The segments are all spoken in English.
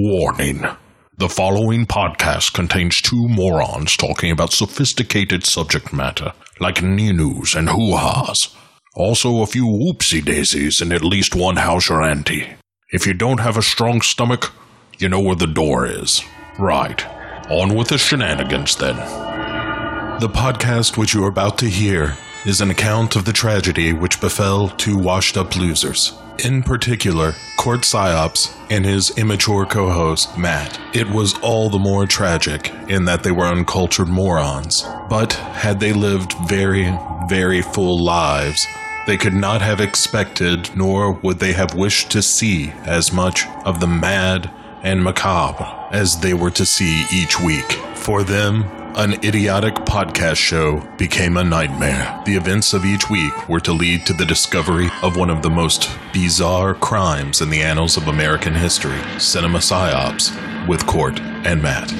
Warning. The following podcast contains two morons talking about sophisticated subject matter, like news and hoo-has. Also a few whoopsie daisies and at least one houser ante. If you don't have a strong stomach, you know where the door is. Right. On with the shenanigans then. The podcast which you are about to hear is an account of the tragedy which befell two washed up losers. In particular, Court Psyops and his immature co host, Matt. It was all the more tragic in that they were uncultured morons. But had they lived very, very full lives, they could not have expected, nor would they have wished to see as much of the mad and macabre as they were to see each week. For them, an idiotic podcast show became a nightmare. The events of each week were to lead to the discovery of one of the most bizarre crimes in the annals of American history cinema psyops with Court and Matt.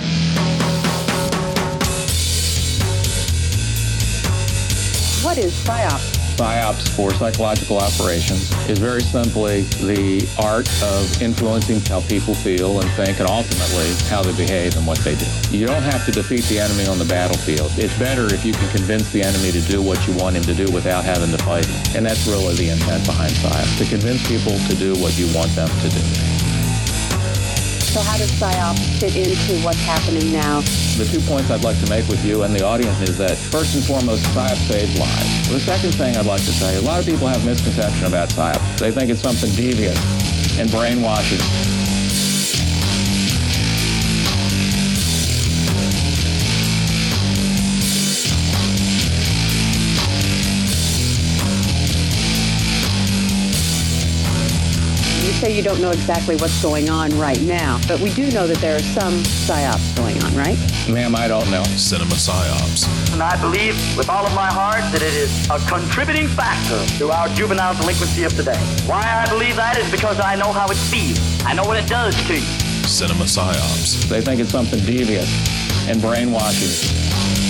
What is PSYOP? PSYOPs for psychological operations is very simply the art of influencing how people feel and think and ultimately how they behave and what they do. You don't have to defeat the enemy on the battlefield. It's better if you can convince the enemy to do what you want him to do without having to fight. And that's really the intent behind PSYOPs, to convince people to do what you want them to do. So how does PSYOP fit into what's happening now? The two points I'd like to make with you and the audience is that first and foremost, PSYOP saves lives. The second thing I'd like to say, a lot of people have misconception about PSYOP. They think it's something devious and brainwashing. Say you don't know exactly what's going on right now, but we do know that there are some PSYOPs going on, right? Ma'am, I don't know. Cinema psyops. And I believe with all of my heart that it is a contributing factor to our juvenile delinquency of today. Why I believe that is because I know how it feels. I know what it does to you. Cinema psyops. They think it's something devious and brainwashing.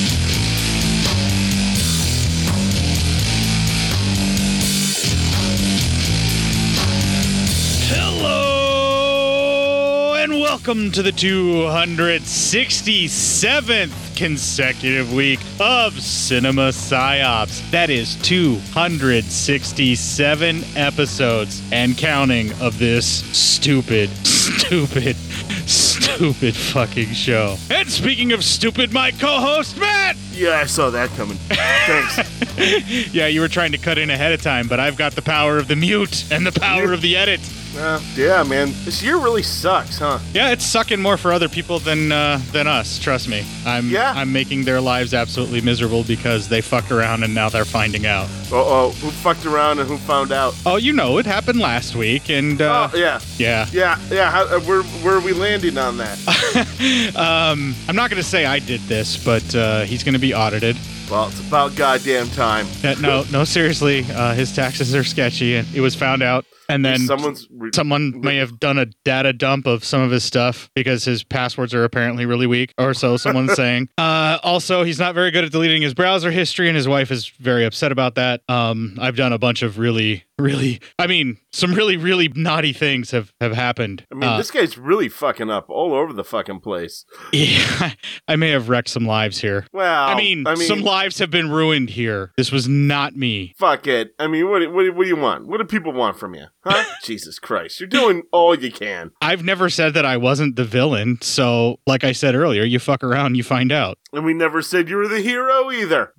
Welcome to the 267th consecutive week of Cinema Psyops. That is 267 episodes and counting of this stupid, stupid, stupid fucking show. And speaking of stupid, my co-host Matt. Yeah, I saw that coming. Thanks. Yeah, you were trying to cut in ahead of time, but I've got the power of the mute and the power of the edit. Uh, yeah, man. This year really sucks, huh? Yeah, it's sucking more for other people than uh, than us. Trust me. I'm Yeah. I'm making their lives absolutely miserable because they fucked around and now they're finding out. Uh oh, who fucked around and who found out? Oh, you know, it happened last week, and uh, oh, yeah. yeah. Yeah, yeah. How, uh, where, where are we landing on that? Um, I'm not gonna say I did this, but uh, he's gonna be audited. well, it's about goddamn time. No, no, seriously, uh, his taxes are sketchy, and it was found out. And then Someone's. Re- someone may have done a data dump of some of his stuff because his passwords are apparently really weak, or so someone's saying. Uh, also, he's not very good at deleting his browser history, and his wife is very upset about that. Um, I've done a bunch of really, really, I mean, some really, really naughty things have have happened. I mean, Uh, this guy's really fucking up all over the fucking place. yeah, I may have wrecked some lives here. Well, I mean, I mean, some lives have been ruined here. This was not me. fuck it. I mean, what, what, what do you want? What do people want from you? Huh? Jesus Christ. You're doing all you can. I've never said that I wasn't the villain. So, like I said earlier, you fuck around, you find out. And we never said you were the hero either.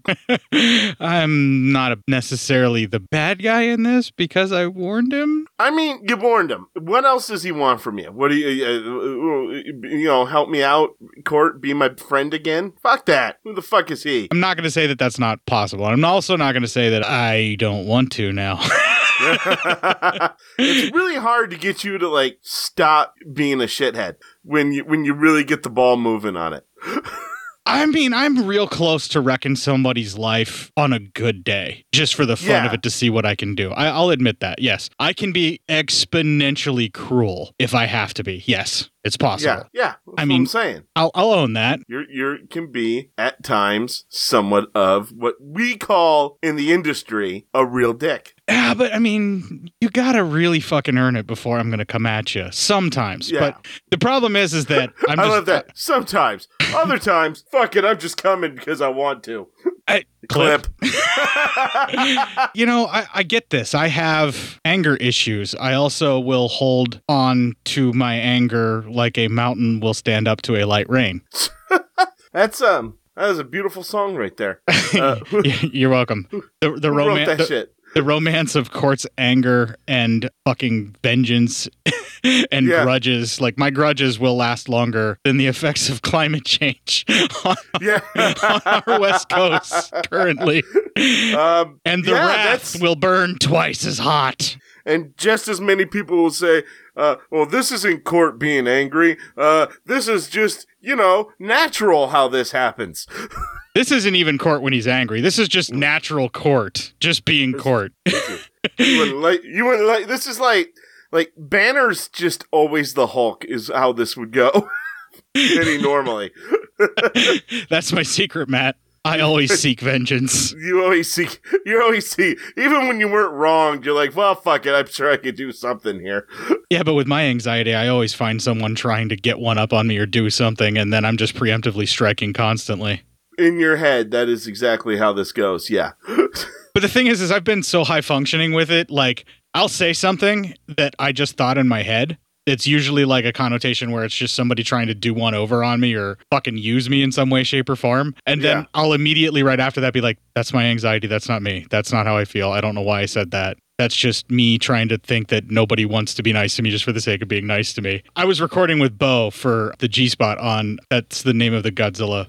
I'm not necessarily the bad guy in this because I warned him. I mean, you warned him. What else does he want from you? What do you, uh, uh, you know, help me out, Court, be my friend again? Fuck that. Who the fuck is he? I'm not going to say that that's not possible. I'm also not going to say that I don't want to now. it's really hard to get you to like stop being a shithead when you when you really get the ball moving on it. I mean, I'm real close to wrecking somebody's life on a good day, just for the fun Yeah. of it to see what I can do. I, I'll admit that. Yes, I can be exponentially cruel if I have to be. Yes, It's possible. Yeah, yeah. I mean- I'm saying I'll, I'll own that. you're you can be at times somewhat of what we call in the industry a real dick. Yeah, but I mean, you gotta really fucking earn it before I'm gonna come at you. Sometimes, Yeah. but the problem is, is that I'm I just love that. Sometimes, other times, fuck it, I'm just coming because I want to. I- Clip. you know, I, I get this. I have anger issues. I also will hold on to my anger like a mountain will stand up to a light rain. That's um, that is a beautiful song right there. Uh, You're welcome. The the romance that the, shit? The romance of Court's anger and fucking vengeance and Yeah. grudges. Like my grudges will last longer than the effects of climate change on, Yeah. on our west coast currently. Um, and the yeah, wrath will burn twice as hot. and just as many people will say, uh, well, this isn't court being angry. Uh, this is just, you know, natural how this happens. This isn't even court when he's angry. This is just natural court, just being court. You wouldn't like, you wouldn't like, this is like, like, Banner's just always the Hulk is how this would go. Any normally. That's my secret, Matt. I always seek vengeance. You always seek. you always see, even when you weren't wrong, you're like, well, fuck it, I'm sure I could do something here. Yeah, but with my anxiety, I always find someone trying to get one up on me or do something, and then I'm just preemptively striking constantly. In your head, that is exactly how this goes. Yeah. But the thing is, is I've been so high functioning with it. Like I'll say something that I just thought in my head. It's usually like a connotation where it's just somebody trying to do one over on me or fucking use me in some way, shape, or form. And then Yeah. I'll immediately right after that be like, "That's my anxiety. That's not me. That's not how I feel. I don't know why I said that." That's just me trying to think that nobody wants to be nice to me just for the sake of being nice to me. I was recording with Bo for the G Spot on that's the name of the Godzilla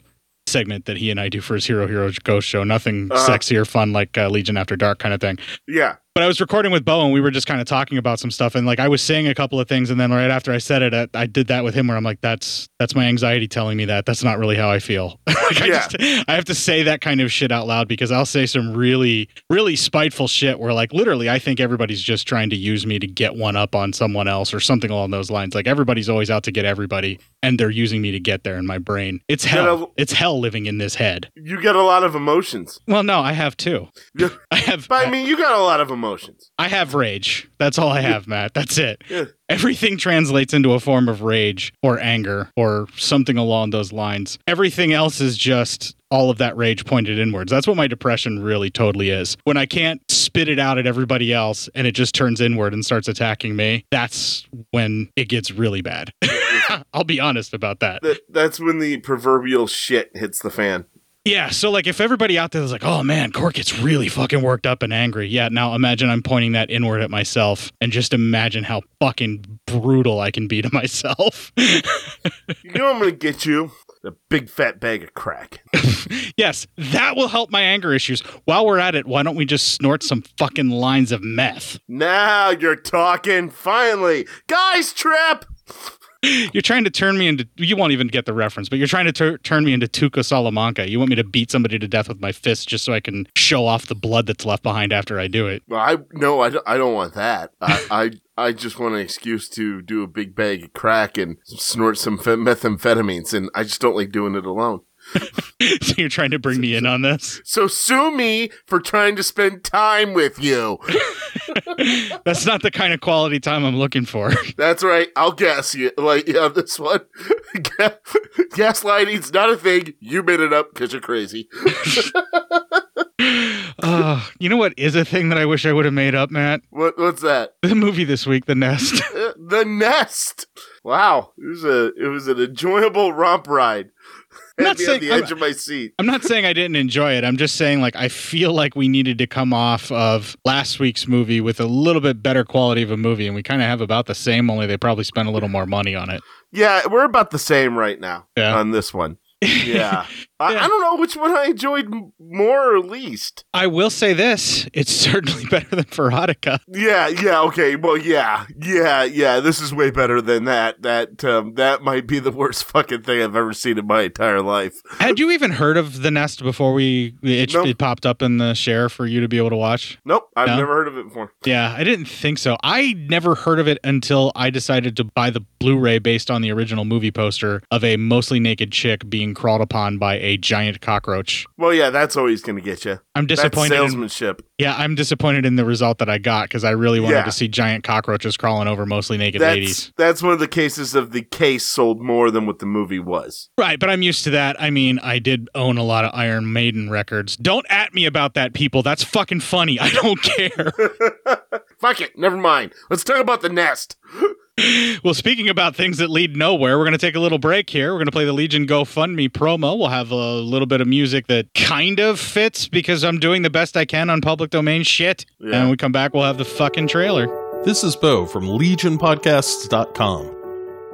segment that he and I do for his Hero Hero Ghost show. Nothing Uh-huh. sexy or fun like uh, Legion After Dark kind of thing. Yeah. But I was recording with Bo and we were just kind of talking about some stuff and like I was saying a couple of things and then right after I said it I, I did that with him where I'm like that's that's my anxiety telling me that that's not really how I feel. like I Yeah. just I have to say that kind of shit out loud because I'll say some really really spiteful shit where like literally I think everybody's just trying to use me to get one up on someone else or something along those lines. Like everybody's always out to get everybody and they're using me to get there in my brain. It's hell. It's hell living in this head. You get a lot of emotions. Well, no, I have too. I have But I mean, you got a lot of emotions. I have rage. That's all I have, Matt. That's it. Yeah. Everything translates into a form of rage or anger or something along those lines. Everything else is just all of that rage pointed inwards. That's what my depression really totally is. When I can't spit it out at everybody else and it just turns inward and starts attacking me, that's when it gets really bad. I'll be honest about that. That that's when the proverbial shit hits the fan. Yeah, so like if everybody out there is like, "Oh man, Court gets really fucking worked up and angry." Yeah, now imagine I'm pointing that inward at myself and just imagine how fucking brutal I can be to myself. You know I'm gonna get you a big fat bag of crack. yes, that will help my anger issues. While we're at it, why don't we just snort some fucking lines of meth? Now you're talking. Finally, guys, trip. You're trying to turn me into you won't even get the reference, but you're trying to tur- turn me into Tuco Salamanca. You want me to beat somebody to death with my fist just so I can show off the blood that's left behind after I do it. Well, I no, I, I don't want that. I, I I just want an excuse to do a big bag of crack and snort some methamphetamines, and I just don't like doing it alone. so you're trying to bring me in on this? So sue me for trying to spend time with you. That's not the kind of quality time I'm looking for. That's right. I'll gas you. Like yeah, this one. Gaslighting's not a thing. You made it up because you're crazy. Uh, you know what is a thing that I wish I would have made up, Matt? What what's that? The movie this week, The Nest. The nest. Wow, it was a it was an enjoyable romp ride. I'm not saying- the I'm- of my seat. I'm not saying I didn't enjoy it. I'm just saying, like, I feel like we needed to come off of last week's movie with a little bit better quality of a movie, and we kind of have about the same, only they probably spent a little more money on it. Yeah, we're about the same right now Yeah. on this one. Yeah. I, Yeah. I don't know which one I enjoyed more or least. I will say this: it's certainly better than Veronica. Yeah, yeah, okay. Well, yeah, yeah, yeah. This is way better than that. That um, that might be the worst fucking thing I've ever seen in my entire life. Had you even heard of the Nest before we it, Nope. it popped up in the share for you to be able to watch? Nope, I've No? never heard of it before. Yeah, I didn't think so. I never heard of it until I decided to buy the Blu-ray based on the original movie poster of a mostly naked chick being crawled upon by a giant cockroach. Well, yeah, that's always going to get you. I'm That's disappointed. In, salesmanship. yeah, I'm disappointed in the result that I got because I really wanted Yeah. to see giant cockroaches crawling over mostly naked That's ladies. that's one of the cases of the case sold more than what the movie was. Right, but I'm used to that. I mean, I did own a lot of Iron Maiden records. Don't at me about that, people. That's fucking funny. I don't care. Fuck it, never mind. Let's talk about the nest. Well, speaking about things that lead nowhere, we're going to take a little break here. We're going to play the Legion GoFundMe promo. We'll have a little bit of music that kind of fits because I'm doing the best I can on public domain shit. Yeah. And when we come back, we'll have the fucking trailer. This is Bo from LegionPodcasts.com.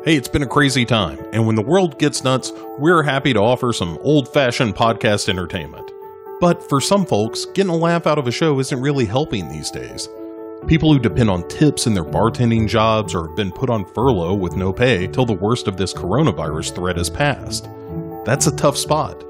Hey, it's been a crazy time, and when the world gets nuts, we're happy to offer some old fashioned podcast entertainment. But for some folks, getting a laugh out of a show isn't really helping these days. People who depend on tips in their bartending jobs or have been put on furlough with no pay till the worst of this coronavirus threat has passed. That's a tough spot.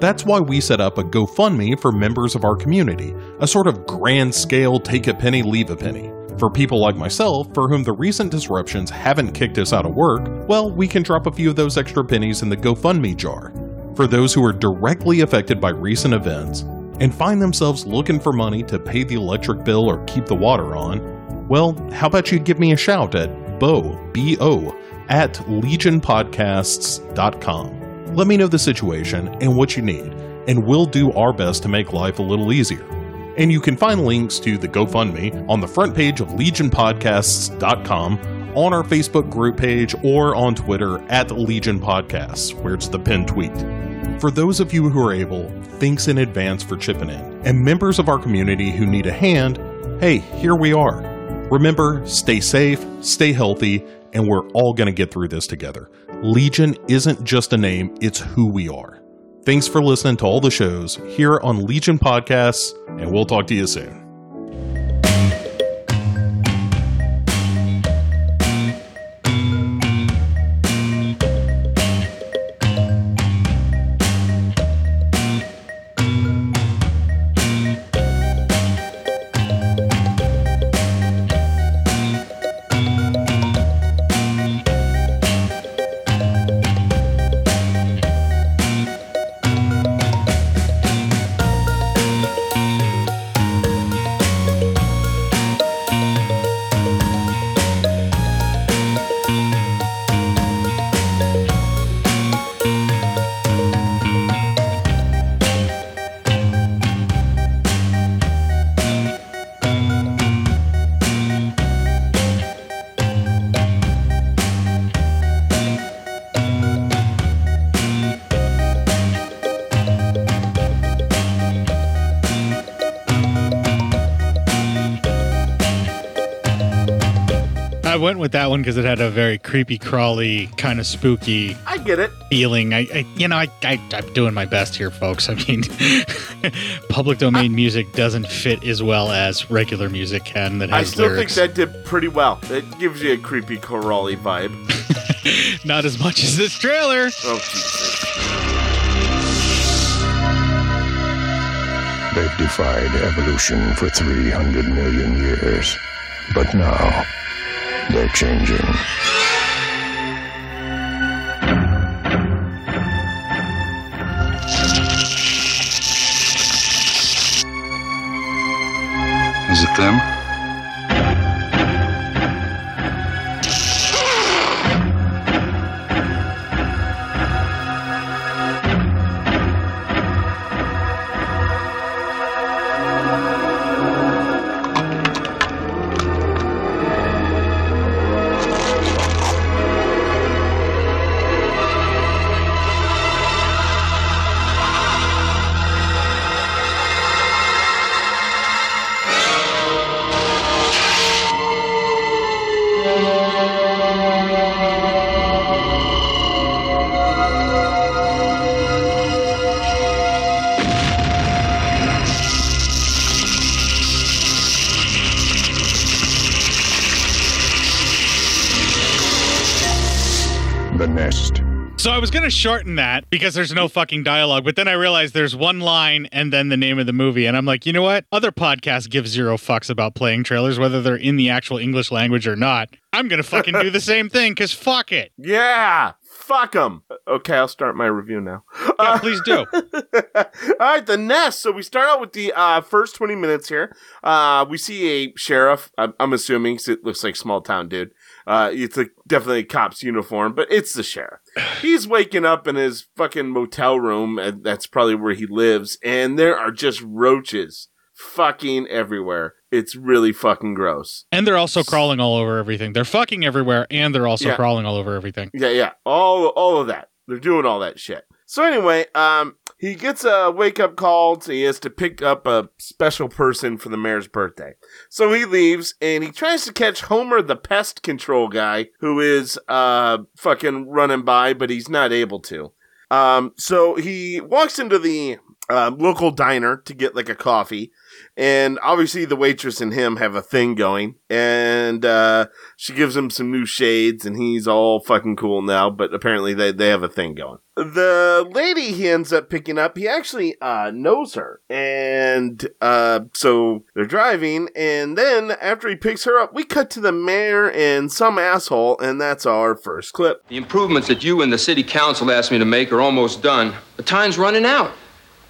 That's why we set up a GoFundMe for members of our community, a sort of grand scale take a penny, leave a penny. For people like myself, for whom the recent disruptions haven't kicked us out of work, well, we can drop a few of those extra pennies in the GoFundMe jar. For those who are directly affected by recent events and find themselves looking for money to pay the electric bill or keep the water on, well, how about you give me a shout at bo, B-O, at legionpodcasts.com. Let me know the situation and what you need, and we'll do our best to make life a little easier. And you can find links to the GoFundMe on the front page of legionpodcasts.com, on our Facebook group page, or on Twitter at Legion Podcasts, where it's the pinned tweet. For those of you who are able, thanks in advance for chipping in. And members of our community who need a hand, hey, here we are. Remember, stay safe, stay healthy, and we're all going to get through this together. Legion isn't just a name, it's who we are. Thanks for listening to all the shows here on Legion Podcasts, and we'll talk to you soon. Went with that one because it had a very creepy, crawly, kind of spooky I get it. feeling. I, I you know, I, I, I'm doing my best here, folks. I mean, public domain music doesn't fit as well as regular music can. That has I still lyrics. think that did pretty well. It gives you a creepy Corrali vibe. Not as much as this trailer. Oh Jesus! They've defied evolution for 300 million years. But now, they're changing. Is it them? Going to shorten that because there's no fucking dialogue, but then I realized there's one line and then the name of the movie. And I'm like, you know what? Other podcasts give zero fucks about playing trailers, whether they're in the actual English language or not. I'm going to fucking do the same thing because fuck it. Yeah, fuck them. Okay, I'll start my review now. Yeah, please do. All right, the nest. So we start out with the uh, first 20 minutes here. Uh, we see a sheriff. I'm, I'm assuming 'cause it looks like small town dude. Uh, it's a, definitely a cop's uniform, but it's the sheriff. He's waking up in his fucking motel room, and that's probably where he lives, and there are just roaches fucking everywhere. It's really fucking gross. And they're also crawling all over everything. They're fucking everywhere and they're also Yeah. crawling all over everything. Yeah, yeah. All all of that. They're doing all that shit. So anyway, um he gets a wake up call. So he has to pick up a special person for the mayor's birthday. So he leaves and he tries to catch Homer the pest control guy who is uh fucking running by, but he's not able to. Um so he walks into the uh, local diner to get like a coffee and obviously the waitress and him have a thing going and uh she gives him some new shades and he's all fucking cool now, but apparently they, they have a thing going. The lady he ends up picking up, he actually uh knows her. And uh so they're driving and then after he picks her up, we cut to the mayor and some asshole and that's our first clip. The improvements that you and the city council asked me to make are almost done. The time's running out.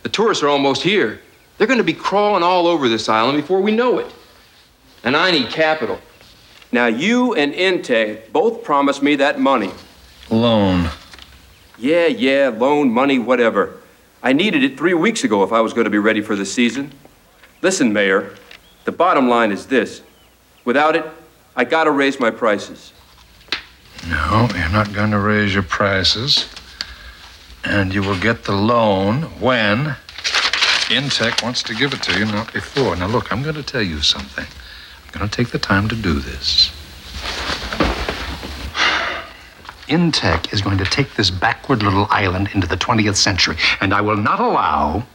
The tourists are almost here. They're going to be crawling all over this island before we know it. And I need capital. Now, you and Intech both promised me that money. Loan. Yeah, yeah, loan, money, whatever. I needed it three weeks ago if I was going to be ready for the season. Listen, Mayor, the bottom line is this without it, I got to raise my prices. No, you're not going to raise your prices. And you will get the loan when Intech wants to give it to you, not before. Now, look, I'm going to tell you something. I'm going to take the time to do this. Intech is going to take this backward little island into the 20th century, and I will not allow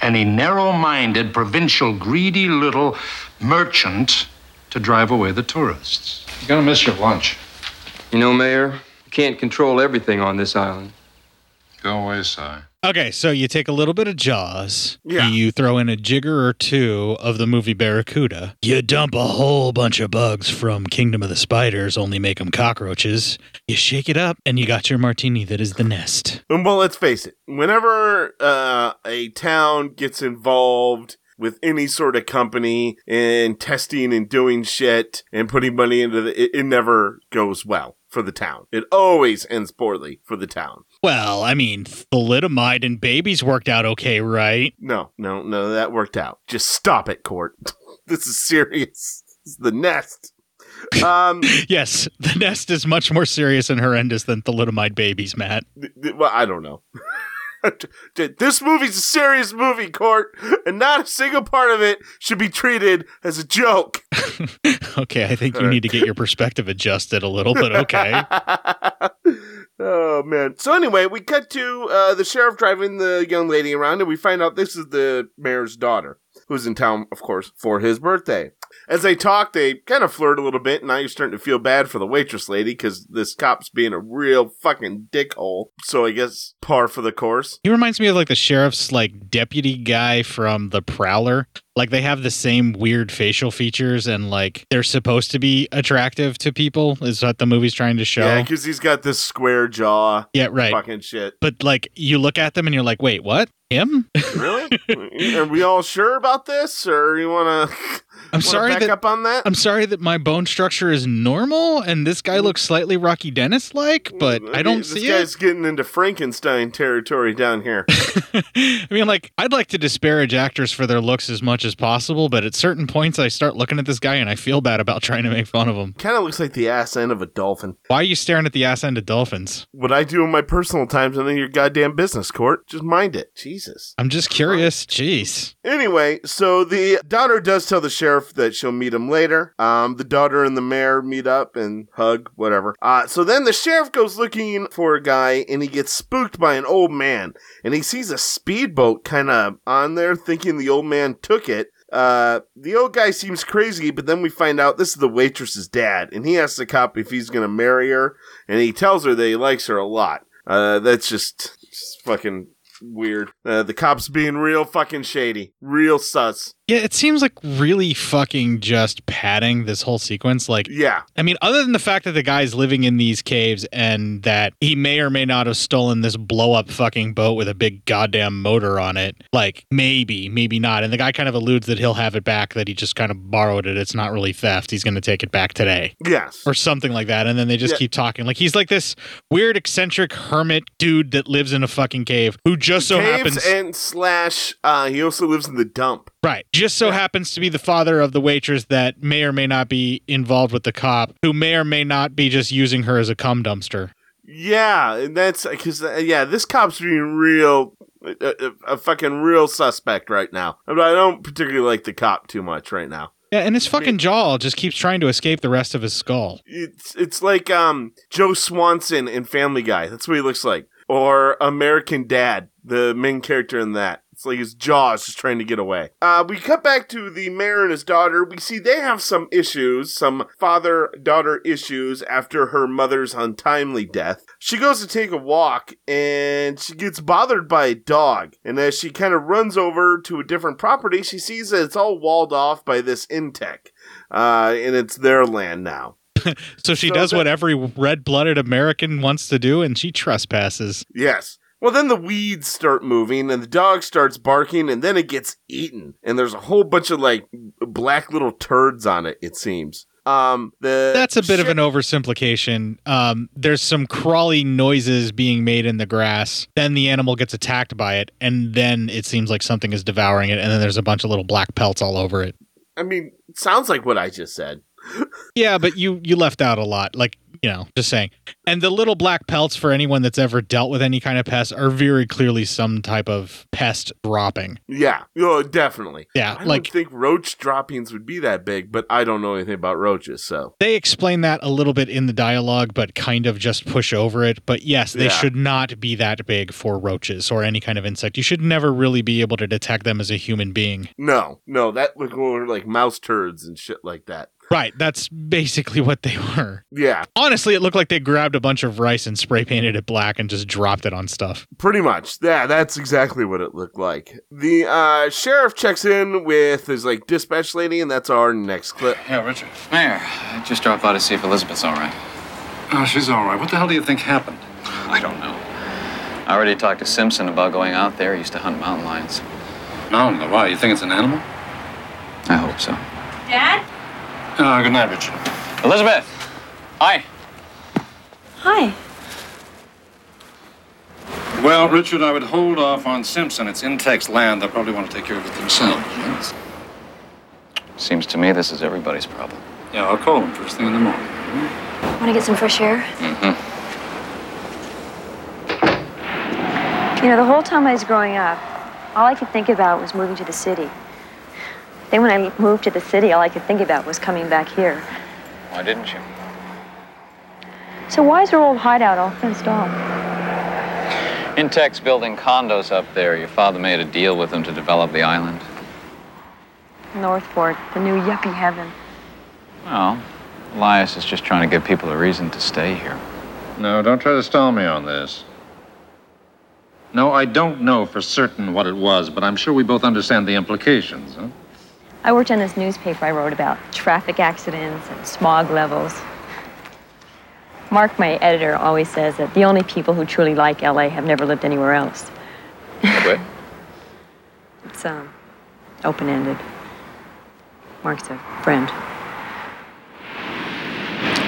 any narrow minded, provincial, greedy little merchant to drive away the tourists. You're going to miss your lunch. You know, Mayor, you can't control everything on this island. Go away, Si. Okay, so you take a little bit of Jaws. Yeah. You throw in a jigger or two of the movie Barracuda. You dump a whole bunch of bugs from Kingdom of the Spiders, only make them cockroaches. You shake it up, and you got your martini that is the nest. Well, let's face it. Whenever uh, a town gets involved with any sort of company and testing and doing shit and putting money into the, it, it never goes well for the town. It always ends poorly for the town. Well, I mean, thalidomide and babies worked out okay, right? No, no, no, that worked out. Just stop it, Court. this is serious. This is the nest. Um, Yes, the nest is much more serious and horrendous than thalidomide babies, Matt. th- th- well, I don't know. this movie's a serious movie, Court, and not a single part of it should be treated as a joke. okay, I think you need to get your perspective adjusted a little, but okay. Oh man. So anyway, we cut to uh, the sheriff driving the young lady around, and we find out this is the mayor's daughter, who's in town, of course, for his birthday. As they talk, they kind of flirt a little bit, and now you're starting to feel bad for the waitress lady because this cop's being a real fucking dickhole. So I guess par for the course. He reminds me of like the sheriff's like deputy guy from The Prowler. Like they have the same weird facial features and like they're supposed to be attractive to people is what the movie's trying to show. Yeah, Yeah, because he's got this square jaw, Yeah, right. fucking shit. But like you look at them and you're like, wait, what? Him? Really? Are we all sure about this, or you want to? I'm sorry back that up on that. I'm sorry that my bone structure is normal and this guy mm. looks slightly Rocky Dennis like, mm, but I don't this see guy's it. getting into Frankenstein territory down here. I mean, like, I'd like to disparage actors for their looks as much as possible, but at certain points, I start looking at this guy and I feel bad about trying to make fun of him. kind of looks like the ass end of a dolphin. Why are you staring at the ass end of dolphins? What I do in my personal times, none of your goddamn business, Court. Just mind it. Jesus. I'm just curious. Jeez. Anyway, so the daughter does tell the sheriff that she'll meet him later. Um, the daughter and the mayor meet up and hug, whatever. Uh, so then the sheriff goes looking for a guy and he gets spooked by an old man and he sees a speedboat kind of on there thinking the old man took it. Uh, the old guy seems crazy, but then we find out this is the waitress's dad, and he asks the cop if he's gonna marry her, and he tells her that he likes her a lot. Uh, that's just, just fucking weird. Uh, the cops being real fucking shady, real sus. Yeah, it seems like really fucking just padding this whole sequence. Like, Yeah, I mean, other than the fact that the guy's living in these caves and that he may or may not have stolen this blow up fucking boat with a big goddamn motor on it, like maybe, maybe not. And the guy kind of alludes that he'll have it back, that he just kind of borrowed it. It's not really theft. He's going to take it back today yes, or something like that. And then they just Yeah. keep talking. Like, he's like this weird, eccentric hermit dude that lives in a fucking cave who just so caves happens. and slash. Uh, he also lives in the dump. Right. Just so happens to be the father of the waitress that may or may not be involved with the cop, who may or may not be just using her as a cum dumpster. Yeah, and that's because uh, yeah, this cop's being real, a, a, a fucking real suspect right now. But I don't particularly like the cop too much right now. Yeah, and his fucking jaw just keeps trying to escape the rest of his skull. It's it's like um Joe Swanson in Family Guy. That's what he looks like. Or American Dad, the main character in that. It's like his jaw is just trying to get away. Uh, we cut back to the mayor and his daughter. We see they have some issues, some father daughter issues after her mother's untimely death. She goes to take a walk and she gets bothered by a dog. And as she kind of runs over to a different property, she sees that it's all walled off by this Intech. Uh, and it's their land now. So she So does that- what every red blooded American wants to do, and she trespasses. Yes. Well, then the weeds start moving and the dog starts barking and then it gets eaten. And there's a whole bunch of like black little turds on it, it seems. Um, the That's a bit of an oversimplification. Um, there's some crawly noises being made in the grass. Then the animal gets attacked by it, and then it seems like something is devouring it, and then there's a bunch of little black pelts all over it. I mean, it sounds like what I just said. Yeah, but you you left out a lot. Like you know, just saying. And the little black pelts for anyone that's ever dealt with any kind of pest are very clearly some type of pest dropping. Yeah, oh, definitely. Yeah, I like don't think roach droppings would be that big, but I don't know anything about roaches, so they explain that a little bit in the dialogue, but kind of just push over it. But yes, they Yeah. should not be that big for roaches or any kind of insect. You should never really be able to detect them as a human being. no, no, that looked more like mouse turds and shit like that. Right, that's basically what they were. Yeah, Honestly, it looked like they grabbed a bunch of rice and spray painted it black and just dropped it on stuff. Pretty much. Yeah, that's exactly what it looked like. The uh, sheriff checks in with his like dispatch lady, and that's our next clip. Yeah, Richard. Mayor, I just dropped by to see if Elizabeth's all right. Oh, she's all right. What the hell do you think happened? I don't know. I already talked to Simpson about going out there. He used to hunt mountain lions. No, no. Why? You think it's an animal? I hope so. Dad? Uh, good night, Richard. Elizabeth! Hi. Hi. Well, Richard, I would hold off on Simpson. It's Intech's land. They'll probably want to take care of it themselves. Yes? Seems to me this is everybody's problem. Yeah, I'll call them first thing in the morning. Want to get some fresh air? Mm-hmm. You know, the whole time I was growing up, all I could think about was moving to the city. Then when I moved to the city, all I could think about was coming back here. Why didn't you? So why is our old hideout all fenced off? Intech's building condos up there. Your father made a deal with them to develop the island. Northport, the new yuppie heaven. Well, Elias is just trying to give people a reason to stay here. No, don't try to stall me on this. No, I don't know for certain what it was, but I'm sure we both understand the implications, huh? I worked on this newspaper I wrote about traffic accidents and smog levels. Mark, my editor, always says that the only people who truly like LA have never lived anywhere else. Quit. It's um, open-ended. Mark's a friend.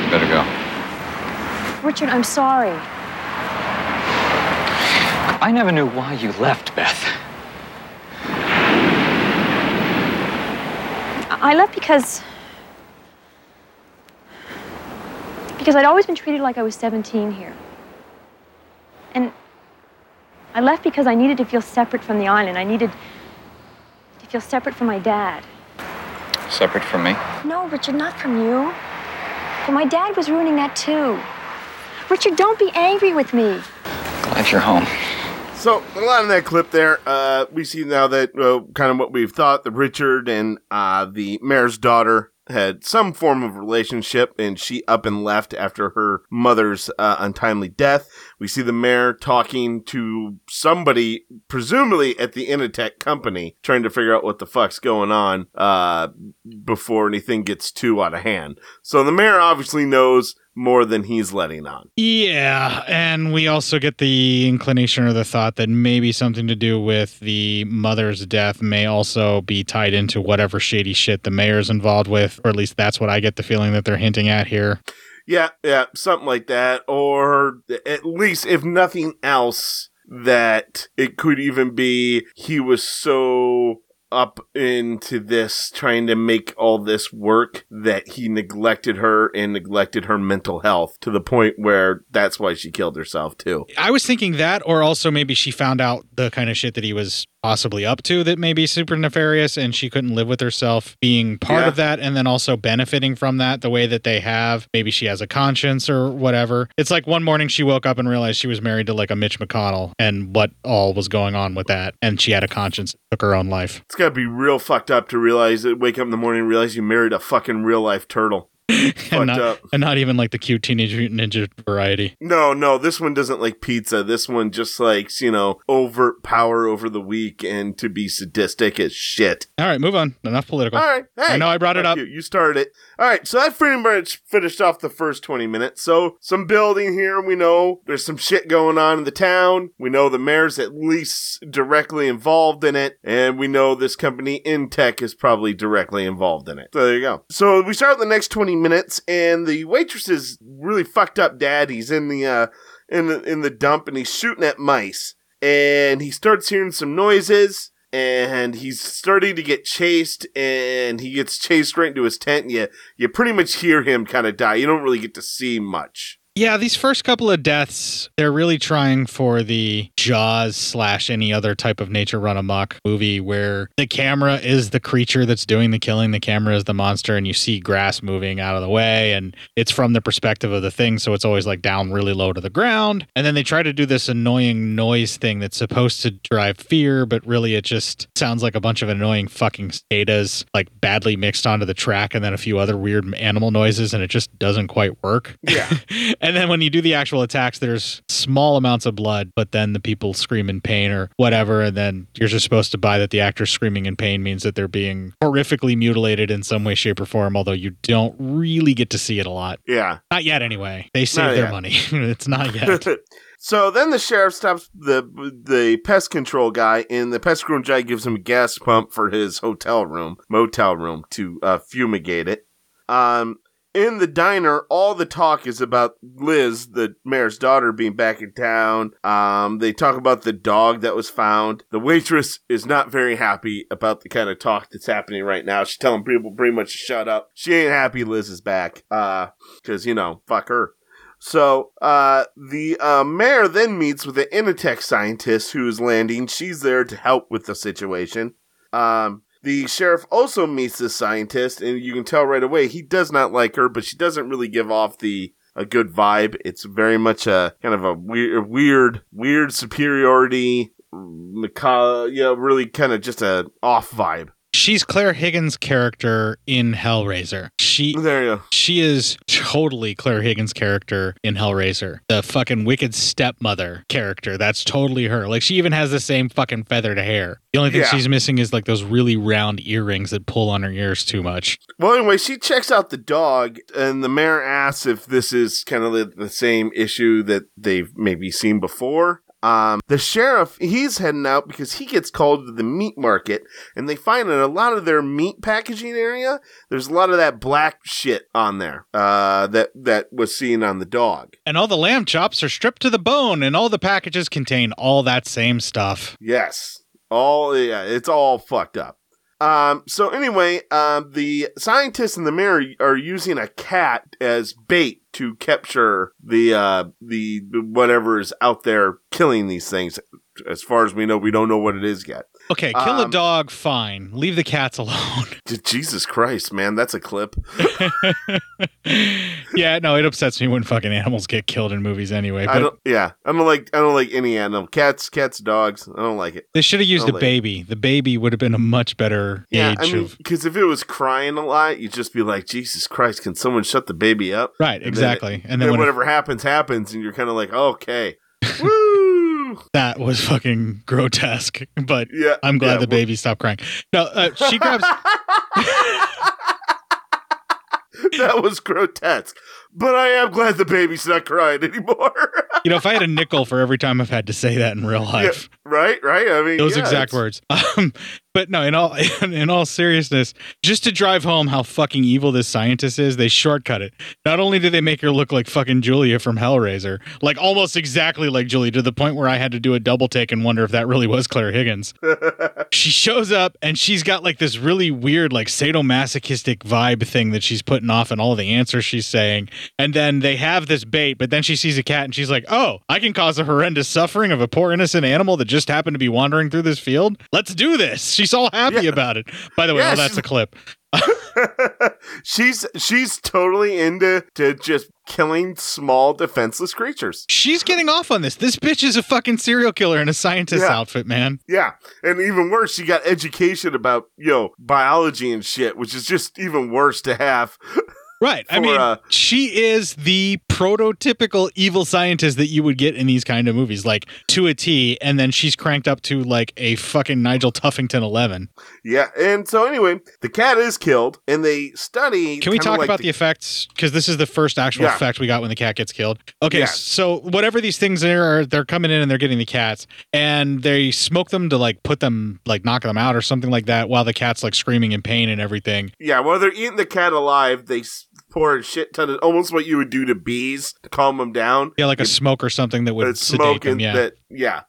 You better go. Richard, I'm sorry. I never knew why you left, Beth. I I left because. Because I'd always been treated like I was 17 here. And I left because I needed to feel separate from the island. I needed to feel separate from my dad. Separate from me? No, Richard, not from you. But my dad was ruining that too. Richard, don't be angry with me. Glad you're home. So a lot of that clip there, uh, we see now that uh, kind of what we've thought that Richard and uh, the mayor's daughter had some form of relationship, and she up and left after her mother's uh, untimely death. We see the mayor talking to somebody, presumably at the Initech company, trying to figure out what the fuck's going on uh, before anything gets too out of hand. So the mayor obviously knows more than he's letting on. Yeah, and we also get the inclination or the thought that maybe something to do with the mother's death may also be tied into whatever shady shit the mayor's involved with, or at least that's what I get the feeling that they're hinting at here. Yeah, yeah, something like that. Or at least, if nothing else, that it could even be he was so up into this trying to make all this work that he neglected her and neglected her mental health to the point where that's why she killed herself too. I was thinking that, or also maybe she found out the kind of shit that he was possibly up to that may be super nefarious and she couldn't live with herself being part Yeah. of that and then also benefiting from that the way that they have. Maybe she has a conscience or whatever. It's like one morning she woke up and realized she was married to like a Mitch McConnell and what all was going on with that. And she had a conscience, took her own life. It's gotta be real fucked up to realize that wake up in the morning and realize you married a fucking real life turtle. And not, and not even like the cute teenage mutant ninja variety. No, no, this one doesn't like pizza. This one just likes, you know, overt power over the weak and to be sadistic as shit. All right, move on. Enough political. All right. Hey, I know I brought it up. You. you started it. All right. So that pretty much finished off the first 20 minutes. So some building here. We know there's some shit going on in the town. We know the mayor's at least directly involved in it. And we know this company, Intech, is probably directly involved in it. So there you go. So we start the next 20 minutes and the waitress is really fucked up dad. He's in the, uh, in the, in the dump and he's shooting at mice. And he starts hearing some noises and he's starting to get chased and he gets chased right into his tent and you, you pretty much hear him kind of die. You don't really get to see much Yeah, these first couple of deaths, they're really trying for the Jaws slash any other type of nature run amok movie where the camera is the creature that's doing the killing, the camera is the monster, and you see grass moving out of the way, and it's from the perspective of the thing, so it's always like down really low to the ground. And then they try to do this annoying noise thing that's supposed to drive fear, but really it just sounds like a bunch of annoying fucking cicadas, like badly mixed onto the track, and then a few other weird animal noises, and it just doesn't quite work. Yeah. and then when you do the actual attacks, there's small amounts of blood, but then the people scream in pain or whatever. And then you're just supposed to buy that the actor screaming in pain means that they're being horrifically mutilated in some way, shape, or form, although you don't really get to see it a lot. yeah Not yet, anyway. They save their money. it's not yet. so then the sheriff stops the the pest control guy and the pest control guy gives him a gas pump for his hotel room motel room to uh, fumigate it um in the diner, all the talk is about Liz, the mayor's daughter, being back in town. Um, they talk about the dog that was found. The waitress is not very happy about the kind of talk that's happening right now. She's telling people pretty much to shut up. She ain't happy Liz is back. Uh, cause, you know, fuck her. So, uh, the uh, mayor then meets with the Initech scientist who is landing. She's there to help with the situation. Um, the sheriff also meets this scientist, and you can tell right away he does not like her, but she doesn't really give off the a good vibe. It's very much a kind of a weird, weird, weird superiority, mm, macaw, you know, really kind of just a off vibe. She's Clare Higgins' character in Hellraiser. She there you go. She is totally Clare Higgins' character in Hellraiser. The fucking wicked stepmother character. That's totally her. Like she even has the same fucking feathered hair. The only thing Yeah. she's missing is like those really round earrings that pull on her ears too much. Well, anyway, she checks out the dog, and the mayor asks if this is kind of the, the same issue that they've maybe seen before. Um, the sheriff, he's heading out because he gets called to the meat market, and they find in a lot of their meat packaging area, there's a lot of that black shit on there uh, that that was seen on the dog. And all the lamb chops are stripped to the bone, and all the packages contain all that same stuff. Yes. All yeah, it's all fucked up. Um, so anyway, um, the scientists and the mayor are using a cat as bait to capture the uh the whatever is out there killing these things. as far as we know, we don't know what it is yet. Okay, kill a Um, dog, fine. Leave the cats alone. Jesus Christ, man, that's a clip. yeah, no, it upsets me when fucking animals get killed in movies anyway. I don't. Yeah, I don't like. I don't like any animal. Cats, cats, dogs. I don't like it. they should have used a like it. baby. The baby would have been a much better Yeah, age I mean, of. because if it was crying a lot, you'd just be like, Jesus Christ, can someone shut the baby up? Right, exactly. And And then, then when it- whatever happens, happens, and you're kind of like, okay, woo. That was fucking grotesque. But Yeah, I'm glad yeah, the baby stopped crying. No, uh, she grabs. that was grotesque. But I am glad the baby's not crying anymore. you know, if I had a nickel for every time I've had to say that in real life, right, right. I mean, those yeah, exact it's- words. Um, but no, in all in all seriousness, just to drive home how fucking evil this scientist is, they shortcut it. Not only do they make her look like fucking Julia from Hellraiser, like almost exactly like Julia, to the point where I had to do a double take and wonder if that really was Clare Higgins. she shows up and she's got like this really weird, like sadomasochistic vibe thing that she's putting off and all the answers she's saying. And then they have this bait, but then she sees a cat and she's like, oh, I can cause the horrendous suffering of a poor innocent animal that just happened to be wandering through this field. Let's do this. She's all happy about it. By the way, Yeah, oh, that's a clip. she's she's totally into to just killing small defenseless creatures. She's getting off on this. This bitch is a fucking serial killer in a scientist Yeah. outfit, man. Yeah, and even worse, she got education about you know biology and shit, which is just even worse to have. Right. I mean, uh, she is the prototypical evil scientist that you would get in these kind of movies, like to a T, and then she's cranked up to like a fucking Nigel Tuffington 11. Yeah, and so anyway, the cat is killed, and they study. Can we talk like about the, effects? Because this is the first actual Yeah. effect we got when the cat gets killed. Okay, Yeah. so whatever these things are, they're coming in and they're getting the cats, and they smoke them to like put them, like knock them out or something like that, while the cat's like screaming in pain and everything. Yeah, while they're eating the cat alive, they pour a shit ton of almost what you would do to bees to calm them down. Yeah, like a smoke or something that would sedate smoke them. Yeah. that yeah.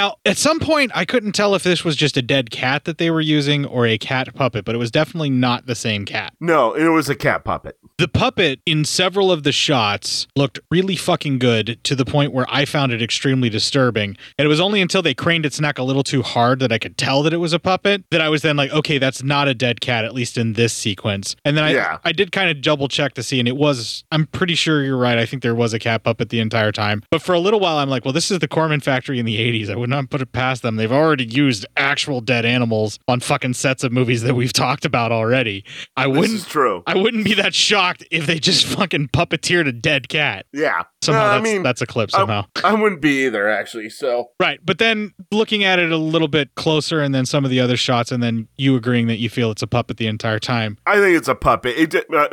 Now, at some point, I couldn't tell if this was just a dead cat that they were using or a cat puppet, but it was definitely not the same cat. No, it was a cat puppet. The puppet in several of the shots looked really fucking good to the point where I found it extremely disturbing. And it was only until they craned its neck a little too hard that I could tell that it was a puppet that I was then like, okay, that's not a dead cat, at least in this sequence. And then I, Yeah. I did kind of double check to see, and it was, I'm pretty sure you're right. I think there was a cat puppet the entire time. But for a little while, I'm like, well, this is the Corman factory in the 80s. I would not put it past them. They've already used actual dead animals on fucking sets of movies that we've talked about already. I This wouldn't is true. I wouldn't be that shocked if they just fucking puppeteered a dead cat. Yeah. Somehow I that's, mean, that's a clip somehow. I, wouldn't be either, actually. So right. But then looking at it a little bit closer and then some of the other shots and then you agreeing that you feel it's a puppet the entire time. I think it's a puppet. It, uh,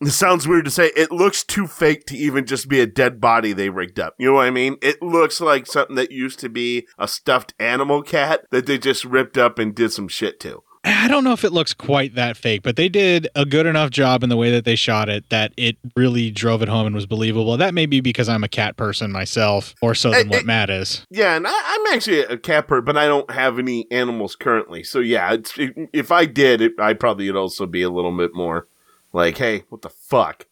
it sounds weird to say. It looks too fake to even just be a dead body they rigged up. You know what I mean? It looks like something that used to be a stuffed animal cat that they just ripped up and did some shit to. I don't know if it looks quite that fake, but they did a good enough job in the way that they shot it that it really drove it home and was believable. That may be because I'm a cat person myself, more so than what Matt is. Yeah, and I, I'm actually a cat person, but I don't have any animals currently. So yeah, it's, if I did, it, I probably would also be a little bit more like, hey, what the fuck?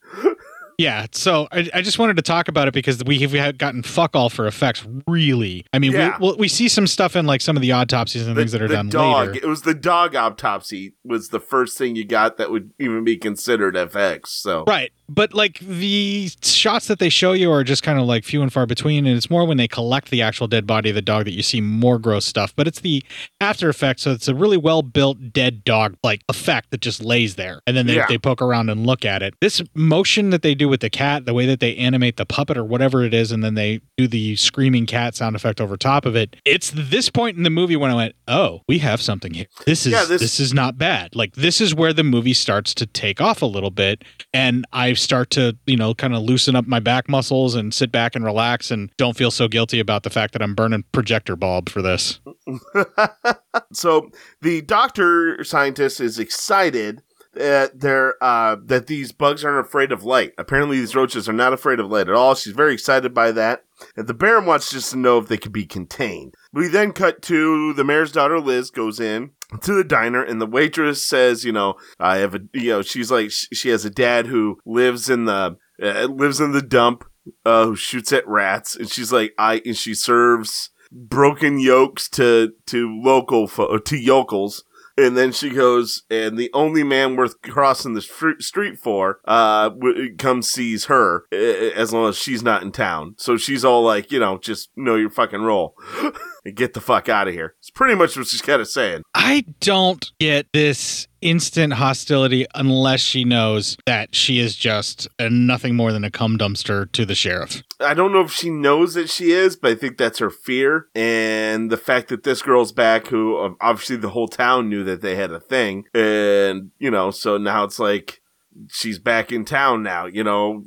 Yeah, so I, I just wanted to talk about it because we have had gotten fuck all for effects. Really, I mean, Yeah. we well, we see some stuff in like some of the autopsies and things that are the done dog. later. It was the dog autopsy was the first thing you got that would even be considered FX. So Right. But like the shots that they show you are just kind of like few and far between. And it's more when they collect the actual dead body of the dog that you see more gross stuff. But it's the after effect. So it's a really well built dead dog like effect that just lays there. And then they, Yeah. they poke around and look at it. This motion that they do with the cat, the way that they animate the puppet or whatever it is, and then they do the screaming cat sound effect over top of it. It's this point in the movie when I went, oh, we have something here. This is Yeah, this- this is not bad. Like this is where the movie starts to take off a little bit and I start to, you know, kind of loosen up my back muscles and sit back and relax and don't feel so guilty about the fact that I'm burning projector bulb for this. so the doctor scientist is excited that they're uh, that these bugs aren't afraid of light. Apparently, these roaches are not afraid of light at all. She's very excited by that. And the Baron wants just to know if they can be contained. We then cut to the mayor's daughter Liz goes in to the diner and the waitress says, you know, I have a, you know, she's like she has a dad who lives in the uh, lives in the dump, uh, who shoots at rats, and she's like, I and she serves broken yolks to to local fo- to yokels. And then she goes, and the only man worth crossing the street for, uh, comes sees her, as long as she's not in town. So she's all like, you know, just know your fucking role. and get the fuck out of here. It's pretty much what she's kind of saying. I don't get this instant hostility unless she knows that she is just a, nothing more than a cum dumpster to the sheriff. I don't know if she knows that she is, but I think that's her fear. And the fact that this girl's back, who obviously the whole town knew that they had a thing. And, you know, so now it's like she's back in town now, you know.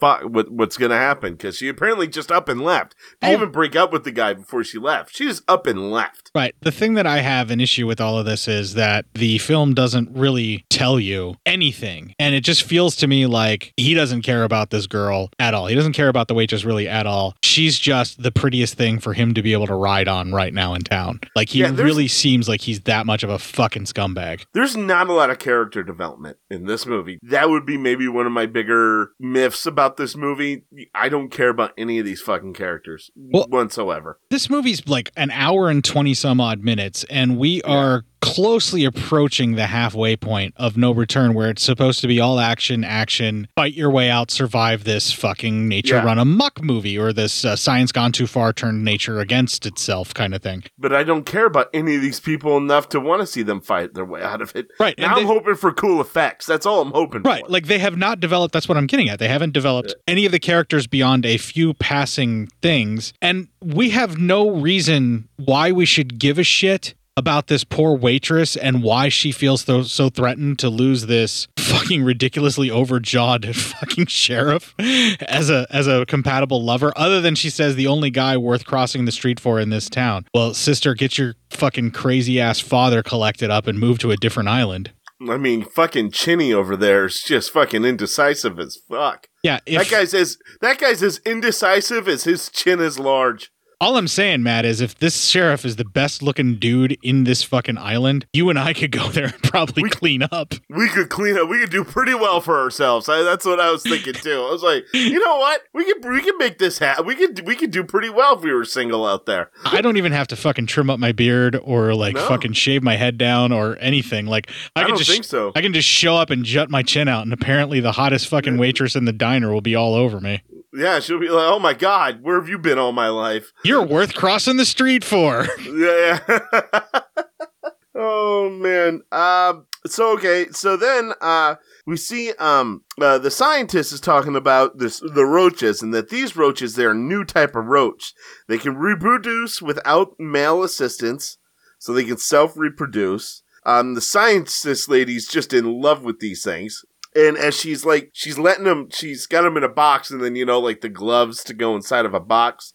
Fuck, what, what's gonna happen? Because she apparently just up and left. Didn't oh. even break up with the guy before she left. She just up and left. Right. The thing that I have an issue with all of this is that the film doesn't really tell you anything. And it just feels to me like he doesn't care about this girl at all. He doesn't care about the waitress really at all. She's just the prettiest thing for him to be able to ride on right now in town. Like he Yeah, really seems like he's that much of a fucking scumbag. There's not a lot of character development in this movie. That would be maybe one of my bigger myths about this movie. I don't care about any of these fucking characters whatsoever. This movie's like an hour and 20 some odd minutes, and we are closely approaching the halfway point of no return where it's supposed to be all action, action, fight your way out, survive this fucking nature Yeah. run amok movie or this uh, science gone too far, turned nature against itself kind of thing. But I don't care about any of these people enough to want to see them fight their way out of it. Right. Now I'm hoping for cool effects. That's all I'm hoping for. Right. Like they have not developed, that's what I'm getting at. They haven't developed any of the characters beyond a few passing things. And we have no reason why we should give a shit about this poor waitress and why she feels so, so threatened to lose this fucking ridiculously overjawed fucking sheriff as a as a compatible lover other than she says the only guy worth crossing the street for in this town. Well, sister, get your fucking crazy ass father collected up and move to a different island. I mean, fucking Chinny over there is just fucking indecisive as fuck. Yeah, that if- guy's as that guy's as indecisive as his chin is large. All I'm saying, Matt, is if this sheriff is the best looking dude in this fucking island, you and I could go there and probably clean up. We could clean up. We could do pretty well for ourselves. I, that's what I was thinking too. I was like, you know what? We could we could make this happen. We could we could do pretty well if we were single out there. I don't even have to fucking trim up my beard or like No. fucking shave my head down or anything. Like I, I can don't just think so. I can just show up and jut my chin out, and apparently the hottest fucking waitress in the diner will be all over me. Yeah, she'll be like, oh my god, where have you been all my life? You're worth crossing the street for. Yeah. oh man. Um. So okay. So then, uh, we see um uh, the scientist is talking about this the roaches and that these roaches they're a new type of roach. They can reproduce without male assistance, so they can self reproduce. Um, the scientist lady's just in love with these things. And as she's like, she's letting them, she's got them in a box, and then you know, like the gloves to go inside of a box.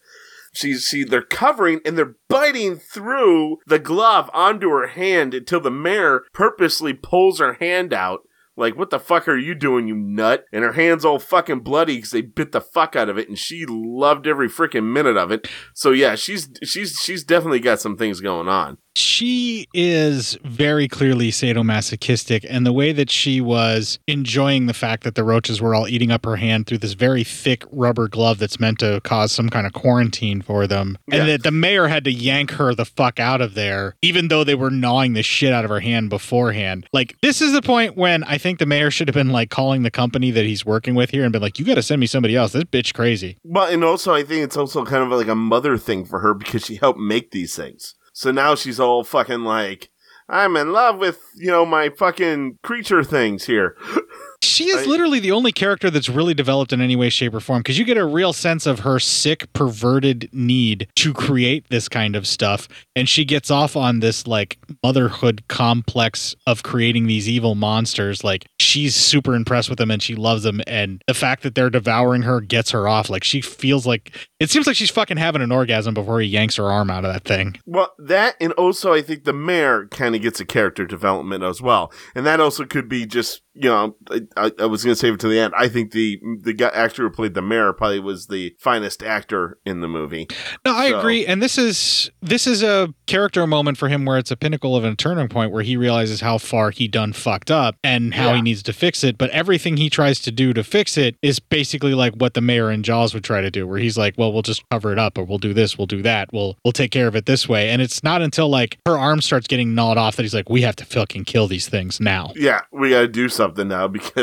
She's she they're covering and they're biting through the glove onto her hand until the mayor purposely pulls her hand out. Like, what the fuck are you doing, you nut? And her hand's all fucking bloody because they bit the fuck out of it, and she loved every freaking minute of it. So yeah, she's she's she's definitely got some things going on. She is very clearly sadomasochistic and the way that she was enjoying the fact that the roaches were all eating up her hand through this very thick rubber glove that's meant to cause some kind of quarantine for them Yeah. and that the mayor had to yank her the fuck out of there even though they were gnawing the shit out of her hand beforehand like this is the point when i think the mayor should have been like calling the company that he's working with here and been like you got to send me somebody else this bitch crazy Well, and also I think it's also kind of like a mother thing for her because she helped make these things. So now she's all fucking like, I'm in love with, you know, my fucking creature things here. She is literally the only character that's really developed in any way, shape, or form because you get a real sense of her sick, perverted need to create this kind of stuff. And she gets off on this like motherhood complex of creating these evil monsters. Like she's super impressed with them and she loves them. And the fact that they're devouring her gets her off. Like she feels like it seems like she's fucking having an orgasm before he yanks her arm out of that thing. Well, that and also I think the mayor kind of gets a character development as well, and that also could be just you know I, I was going to save it to the end. I think the the guy, actor who played the mayor probably was the finest actor in the movie. No, I So- agree, and this is this is a character moment for him where it's a pinnacle of a turning point where he realizes how far he done fucked up and how Yeah. he needs to fix it. But everything he tries to do to fix it is basically like what the mayor in Jaws would try to do, where he's like, "Well, we'll just cover it up, or we'll do this, we'll do that, we'll we'll take care of it this way." And it's not until like her arm starts getting gnawed off that he's like, "We have to fucking kill these things now." Yeah, we got to do something now because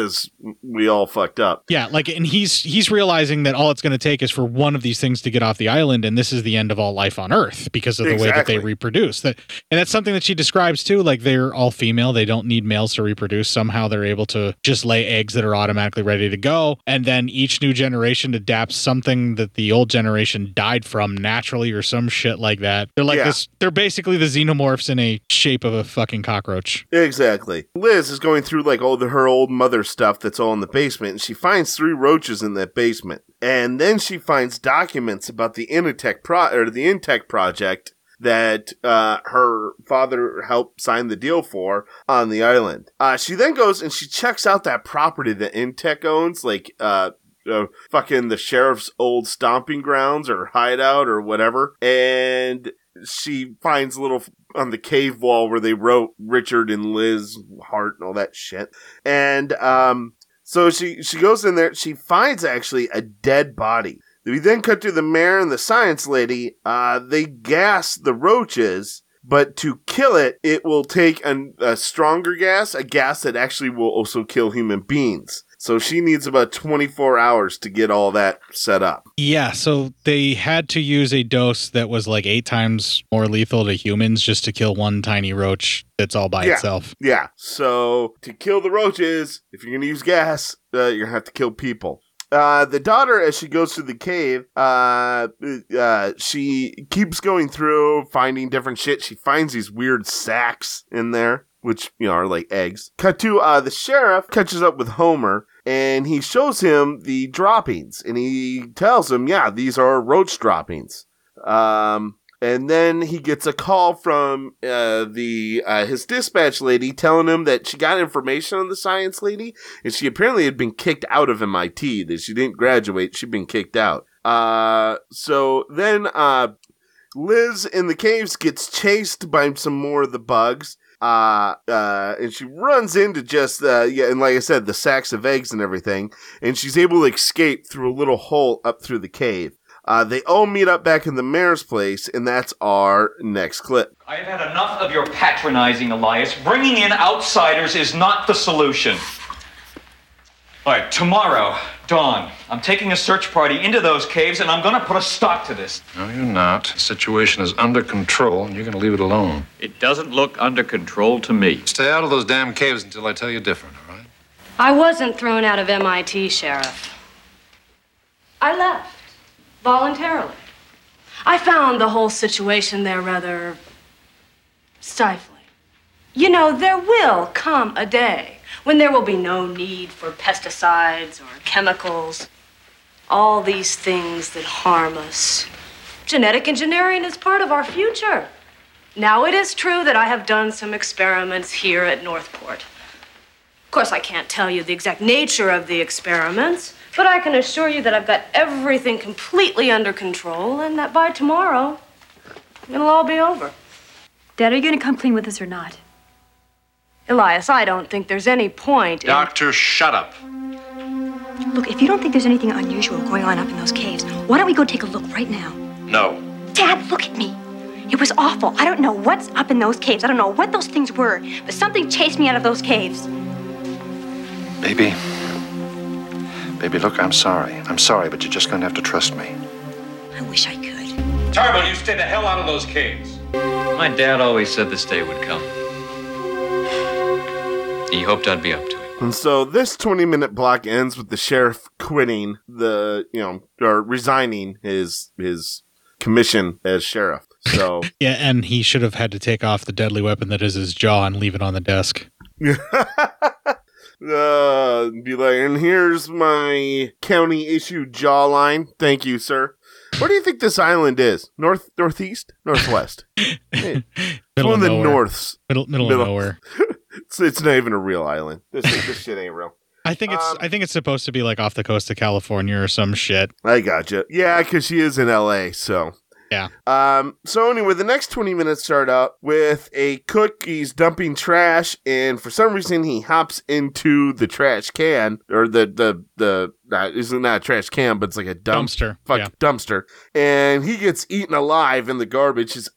we all fucked up. Yeah, like and he's he's realizing that all it's going to take is for one of these things to get off the island and this is the end of all life on earth because of the way that they reproduce. That and that's something that she describes too like they're all female, they don't need males to reproduce. Somehow they're able to just lay eggs that are automatically ready to go and then each new generation adapts something that the old generation died from naturally or some shit like that. They're like Yeah. this they're basically the xenomorphs in a shape of a fucking cockroach. Exactly. Liz is going through like all the her old mother stuff that's all in the basement, and she finds three roaches in that basement. And then she finds documents about the Intech pro or the Intech project that uh, her father helped sign the deal for on the island. Uh, she then goes and she checks out that property that Intech owns, like uh, uh, fucking the sheriff's old stomping grounds or hideout or whatever, and she finds little on the cave wall where they wrote Richard and Liz Hart and all that shit. And um so she she goes in there, she finds actually a dead body. We then cut to the mayor and the science lady. Uh they gas the roaches, but to kill it, it will take an, a stronger gas, a gas that actually will also kill human beings. So she needs about 24 hours to get all that set up. Yeah, so they had to use a dose that was like eight times more lethal to humans just to kill one tiny roach that's all by yeah. itself. Yeah. So to kill the roaches, if you're gonna use gas, uh, you're gonna have to kill people. Uh, the daughter, as she goes through the cave, uh, uh, she keeps going through, finding different shit. She finds these weird sacks in there, which, you know, are like eggs. Cut to, uh, the sheriff catches up with Homer, and he shows him the droppings, and he tells him, yeah, these are roach droppings. Um, and then he gets a call from uh, the uh, his dispatch lady telling him that she got information on the science lady, and she apparently had been kicked out of MIT. That she didn't graduate; she'd been kicked out. Uh, so then uh, Liz in the caves gets chased by some more of the bugs. Uh, uh, and she runs into just, uh, yeah, and like I said, the sacks of eggs and everything, and she's able to escape through a little hole up through the cave. Uh, they all meet up back in the mayor's place, and that's our next clip. I have had enough of your patronizing, Elias. Bringing in outsiders is not the solution. All right, tomorrow, dawn, I'm taking a search party into those caves, and I'm going to put a stop to this. No, you're not. The situation is under control, and you're going to leave it alone. It doesn't look under control to me. Stay out of those damn caves until I tell you different, all right? I wasn't thrown out of MIT, Sheriff. I left voluntarily. I found the whole situation there rather stifling. You know, there will come a day when there will be no need for pesticides or chemicals, all these things that harm us. Genetic engineering is part of our future. Now, it is true that I have done some experiments here at Northport. Of course, I can't tell you the exact nature of the experiments, but I can assure you that I've got everything completely under control and that by tomorrow, it'll all be over. Dad, are you going to come clean with us or not? Elias, I don't think there's any point in. Doctor, shut up. Look, if you don't think there's anything unusual going on up in those caves, why don't we go take a look right now? No. Dad, look at me. It was awful. I don't know what's up in those caves. I don't know what those things were, but something chased me out of those caves. Baby. Baby, look, I'm sorry. I'm sorry, but you're just going to have to trust me. I wish I could. Tarbell, you stay the hell out of those caves. My dad always said this day would come. He hoped I'd be up to it. And so this 20 minute block ends with the sheriff quitting the, you know, or resigning his his commission as sheriff. So Yeah, and he should have had to take off the deadly weapon that is his jaw and leave it on the desk. uh, be like, and here's my county issue jawline. Thank you, sir. Where do you think this island is? North, northeast, northwest? Hey, it's Middle one of of the nowhere. norths. Middle- middle of nowhere. It's, it's not even a real island. This this shit ain't real. I I think it's I think it's supposed to be like off the coast of California or some shit. I gotcha. Yeah, because she is in L.A. So Yeah. Um, so anyway, the next 20 minutes start out with a cook. He's dumping trash, and for some reason, he hops into the trash can or the the the. Uh, isn't not a trash can, but it's like a dump, Dumpster, fuck yeah. dumpster, and he gets eaten alive in the garbage. His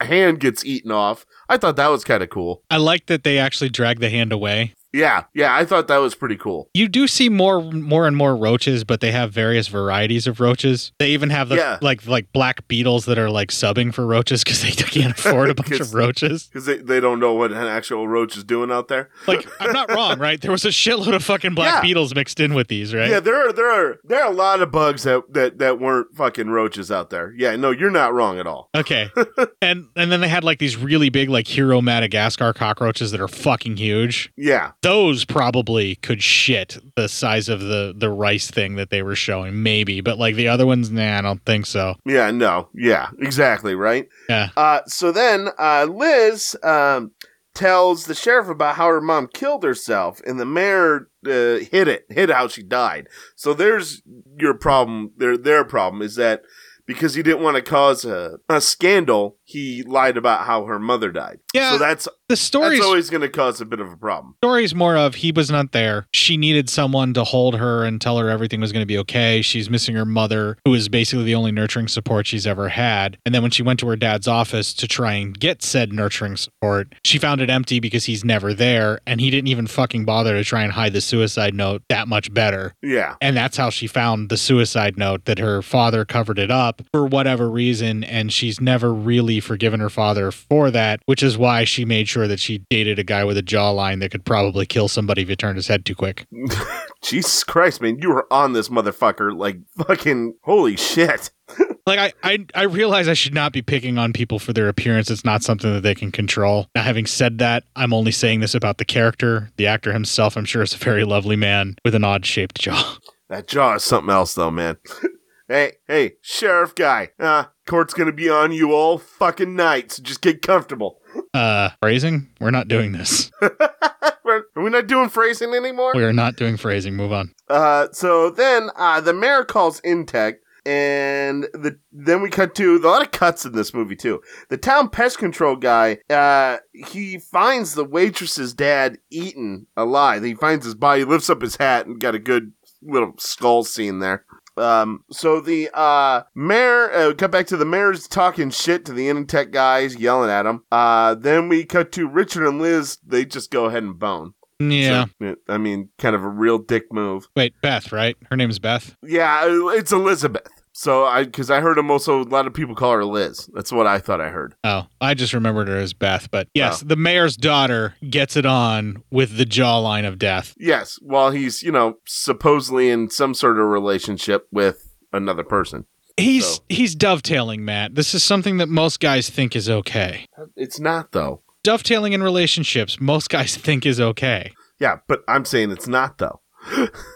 hand gets eaten off. I thought that was kind of cool. I like that they actually drag the hand away. Yeah, yeah, I thought that was pretty cool. You do see more more and more roaches, but they have various varieties of roaches. They even have the Yeah. like like black beetles that are like subbing for roaches because they can't afford a bunch of roaches. because they, they don't know what an actual roach is doing out there. Like I'm not wrong, right? There was a shitload of fucking black Yeah. beetles mixed in with these, right? Yeah, there are there are there are a lot of bugs that that that weren't fucking roaches out there. Yeah, no, you're not wrong at all. Okay. and and then they had like these really big like hero Madagascar cockroaches that are fucking huge. Yeah, Those probably could shit the size of the the rice thing that they were showing, maybe. But like the other ones, nah, I don't think so. yeah, no, yeah, exactly right. Yeah. Uh, so then uh, Liz um, tells the sheriff about how her mom killed herself, and the mayor uh, hid it, hid how she died. So there's your problem. Their their problem is that because he didn't want to cause a, a scandal, he lied about how her mother died. Yeah, so that's the story. that's always going to cause a bit of a problem. story's more of he was not there. She needed someone to hold her and tell her everything was going to be okay. She's missing her mother, who is basically the only nurturing support she's ever had. And then when she went to her dad's office to try and get said nurturing support, she found it empty because he's never there and he didn't even fucking bother to try and hide the suicide note that much better. Yeah. And that's how she found the suicide note that her father covered it up for whatever reason. And she's never really forgiven her father for that, which is why she made sure that she dated a guy with a jawline that could probably kill somebody if you turned his head too quick. Jesus Christ, man, you were on this motherfucker like fucking holy shit. Like I, I, I realize I should not be picking on people for their appearance. It's not something that they can control. Now, having said that, I'm only saying this about the character. The actor himself, I'm sure, is a very lovely man with an odd shaped jaw. That jaw is something else though, man. hey, hey, sheriff guy. Uh, court's gonna be on you all fucking night, so just get comfortable. Uh, phrasing? We're not doing this. Are we not doing phrasing anymore? We are not doing phrasing. Move on. Uh, so then uh, the mayor calls Intech, and the then we cut to a lot of cuts in this movie too. The town pest control guy, uh, he finds the waitress's dad eaten alive. He finds his body, lifts up his hat, and got a good little skull scene there. Um, so the uh mayor uh, cut back to the mayor's talking shit to the Intech guys, yelling at him. Uh, then we cut to Richard and Liz. They just go ahead and bone. Yeah. So, I mean, kind of a real dick move. Wait, Beth, right? Her name is Beth. Yeah, it's Elizabeth. So I, because I heard him also, a lot of people call her Liz. That's what I thought I heard. Oh, I just remembered her as Beth. But yes, oh. the mayor's daughter gets it on with the jawline of death. Yes, while he's, you know, supposedly in some sort of relationship with another person. He's he's dovetailing, Matt. This is something that most guys think is okay. It's not, though. Dovetailing in relationships, most guys think is okay. Yeah, but I'm saying it's not, though.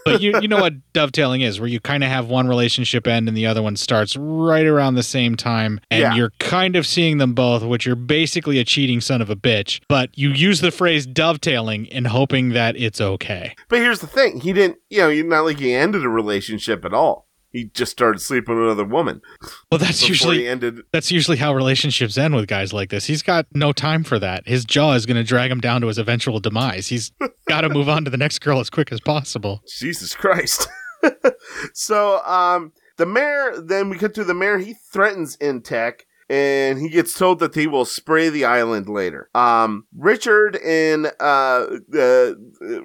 But you you know what dovetailing is, where you kind of have one relationship end and the other one starts right around the same time, and Yeah. you're kind of seeing them both, which you're basically a cheating son of a bitch. But you use the phrase dovetailing in hoping that it's okay. But here's the thing he didn't, you know, not like he ended a relationship at all. He just started sleeping with another woman. Well, that's usually ended. That's usually how relationships end with guys like this. He's got no time for that. His jaw is going to drag him down to his eventual demise. He's got to move on to the next girl as quick as possible. Jesus Christ. so, um, the mayor, then we cut to the mayor, he threatens Intech and he gets told that they will spray the island later. Um, Richard and, uh, uh,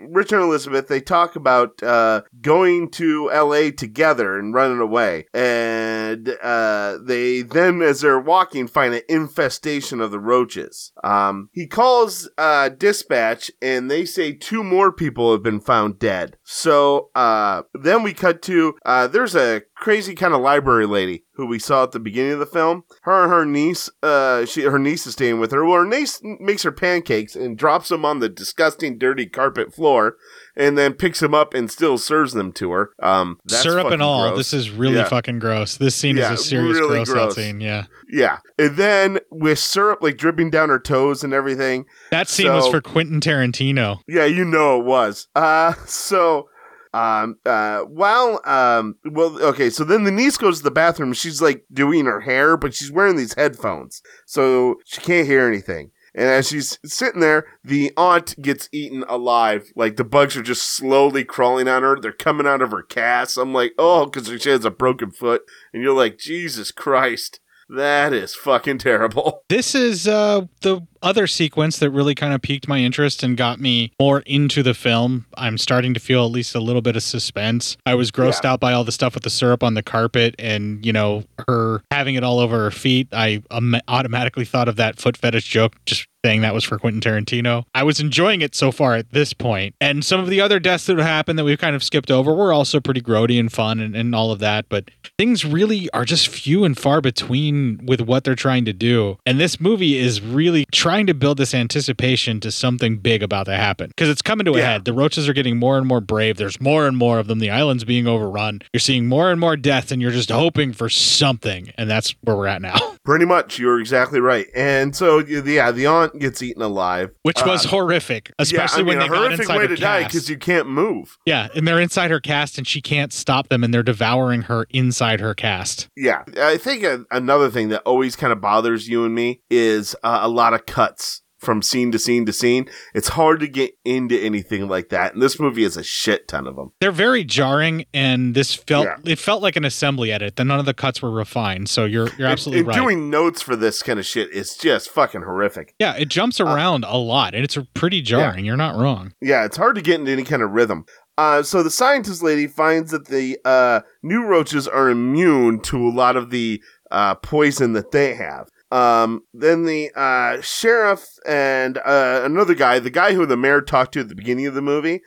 Richard and Elizabeth, they talk about, uh, going to LA together and running away. And, uh, they then, as they're walking, find an infestation of the roaches. Um, he calls, uh, dispatch and they say two more people have been found dead. So, uh, then we cut to, uh, there's a crazy kind of library lady who we saw at the beginning of the film. Her and her niece, uh, she her niece is staying with her. Well, her niece makes her pancakes and drops them on the disgusting, dirty carpet floor, and then picks them up and still serves them to her. Um, that's Syrup and all. gross. This is really Yeah. fucking gross. This scene Yeah, is a serious really gross, out gross. scene. Yeah. Yeah, and then with syrup like dripping down her toes and everything. That scene was for Quentin Tarantino. Yeah, you know it was. Uh, so Um, uh, while, um, well, okay, so then the niece goes to the bathroom. She's like doing her hair, but she's wearing these headphones, so she can't hear anything. And as she's sitting there, the aunt gets eaten alive. Like the bugs are just slowly crawling on her. They're coming out of her cast. I'm like, oh, because she has a broken foot. And you're like, Jesus Christ. That is fucking terrible. This is uh, the other sequence that really kind of piqued my interest and got me more into the film. I'm starting to feel at least a little bit of suspense. I was grossed Yeah. out by all the stuff with the syrup on the carpet and, you know, her having it all over her feet. I um, automatically thought of that foot fetish joke just saying that was for Quentin Tarantino. I was enjoying it so far at this point. And some of the other deaths that happened that we've kind of skipped over were also pretty grody and fun and, and all of that. But things really are just few and far between with what they're trying to do. And this movie is really trying to build this anticipation to something big about to happen because it's coming to a head. The roaches are getting more and more brave. There's more and more of them. The island's being overrun. You're seeing more and more deaths, and you're just hoping for something. And that's where we're at now. Pretty much, you're exactly right. And so, yeah, the aunt gets eaten alive, Which was Uh, horrific, especially yeah, I when they a got horrific inside way her to die because you can't move. Yeah, and they're inside her cast, and she can't stop them, and they're devouring her inside her cast. Yeah, I think a, another thing that always kind of bothers you and me is uh, a lot of cuts from scene to scene to scene. It's hard to get into anything like that, and this movie has a shit ton of them. They're very jarring, and this felt Yeah. it felt like an assembly edit. That none of the cuts were refined. So you're you're absolutely and right. Doing notes for this kind of shit is just fucking horrific. yeah, it jumps around a lot, and it's pretty jarring. You're not wrong. Yeah, it's hard to get into any kind of rhythm. Uh, so the scientist lady finds that the uh, new roaches are immune to a lot of the uh, poison that they have. Um, then the uh, sheriff and uh, another guy, the guy who the mayor talked to at the beginning of the movie,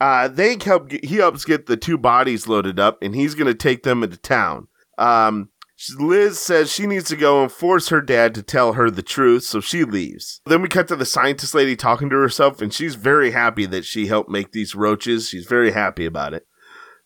uh, they help. He helps get the two bodies loaded up, and he's going to take them into town. Um, Liz says she needs to go and force her dad to tell her the truth, so she leaves. Then we cut to the scientist lady talking to herself, and she's very happy that she helped make these roaches. She's very happy about it.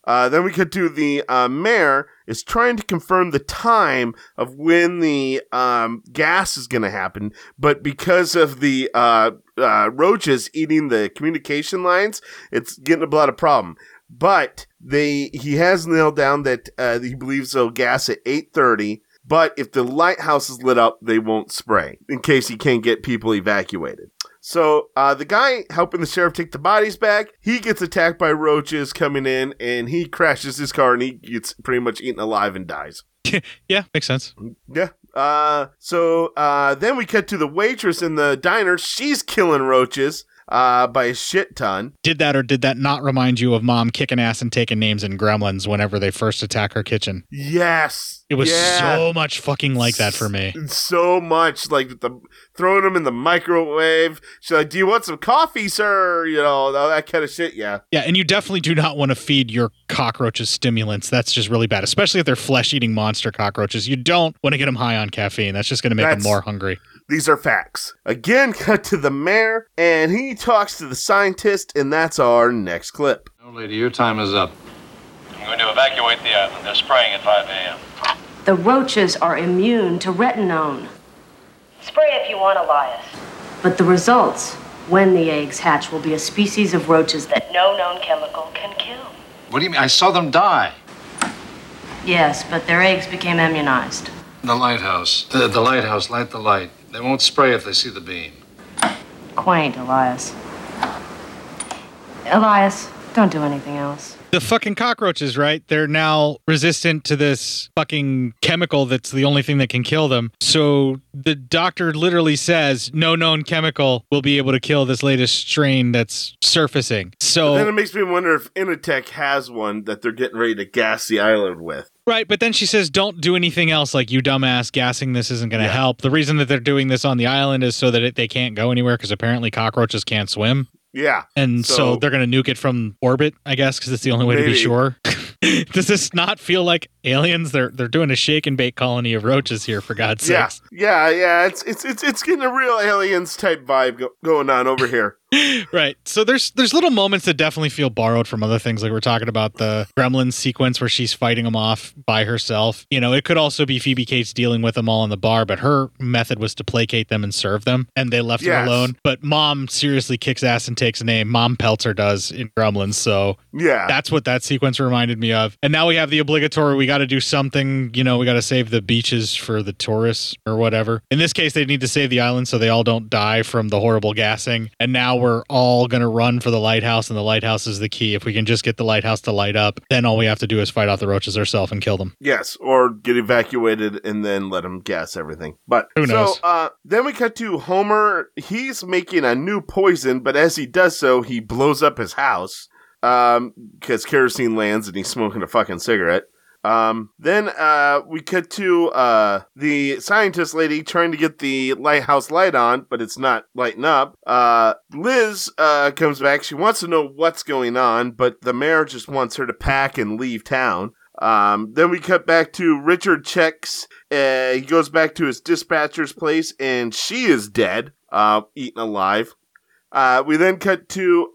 Uh, then we cut to the uh, mayor is trying to confirm the time of when the um, gas is going to happen, but because of the uh, uh, roaches eating the communication lines, it's getting a lot of problem. But they he has nailed down that uh, he believes they'll gas at eight thirty. But if the lighthouse is lit up, they won't spray in case he can't get people evacuated. So uh, the guy helping the sheriff take the bodies back, he gets attacked by roaches coming in, and he crashes his car, and he gets pretty much eaten alive and dies. yeah, makes sense. Yeah. Uh, so uh, then we cut to the waitress in the diner. She's killing roaches uh, by a shit ton. Did that or did that not remind you of mom kicking ass and taking names in Gremlins whenever they first attack her kitchen? Yes. It was Yeah. so much fucking like that for me. so much like the throwing them in the microwave. She's like, "Do you want some coffee, sir?" You know, that kind of shit. Yeah, Yeah, and you definitely do not want to feed your cockroaches stimulants. That's just really bad, especially if they're flesh eating monster cockroaches. You don't want to get them high on caffeine. That's just going to make That's- them more hungry. These are facts. Again, cut to the mayor, and he talks to the scientist, and that's our next clip. No, lady, your time is up. I'm going to evacuate the island. They're spraying at 5 a.m. The roaches are immune to rotenone. Spray if you want, Elias. But the results, when the eggs hatch, will be a species of roaches that. No known chemical can kill. What do you mean? I saw them die. Yes, but their eggs became immunized. The lighthouse. The, the lighthouse. Light the light. They won't spray if they see the beam. Quaint, Elias. Elias, don't do anything else. The fucking cockroaches, right? They're now resistant to this fucking chemical that's the only thing that can kill them. So the doctor literally says no known chemical will be able to kill this latest strain that's surfacing. So then it makes me wonder if Initech has one that they're getting ready to gas the island with. Right, but then she says, "Don't do anything else." Like you, dumbass, gassing this isn't going to help. The reason that they're doing this on the island is so that it, they can't go anywhere because apparently cockroaches can't swim, Yeah, and so, So- they're going to nuke it from orbit. I guess because it's the only way to be sure. Does this not feel like aliens? They're they're doing a shake and bake colony of roaches here, for God's sake? yeah, yeah, yeah. It's it's it's it's getting a real aliens type vibe go- going on over here. Right. So there's there's little moments that definitely feel borrowed from other things. Like we're talking about the Gremlin sequence where she's fighting them off by herself. You know, it could also be Phoebe Cates dealing with them all in the bar, but her method was to placate them and serve them, and they left her alone. But Mom seriously kicks ass and takes a name. Mom Peltzer does in Gremlins. So Yeah. that's what that sequence reminded me of. And now we have the obligatory. We got to do something. You know, we got to save the beaches for the tourists or whatever. In this case, they need to save the island so they all don't die from the horrible gassing. And now we're all going to run for the lighthouse, and the lighthouse is the key. If we can just get the lighthouse to light up, then all we have to do is fight off the roaches ourselves and kill them. Yes, or get evacuated and then let them gas everything. But Who knows? So uh, then we cut to Homer. He's making a new poison, but as he does so, he blows up his house um, because kerosene lands and he's smoking a fucking cigarette. Um, then uh, we cut to uh, the scientist lady trying to get the lighthouse light on, but it's not lighting up. Uh, Liz uh, comes back. She wants to know what's going on, but the mayor just wants her to pack and leave town. Um, then we cut back to Richard checks. Uh, he goes back to his dispatcher's place, and she is dead, uh, eaten alive. We then cut to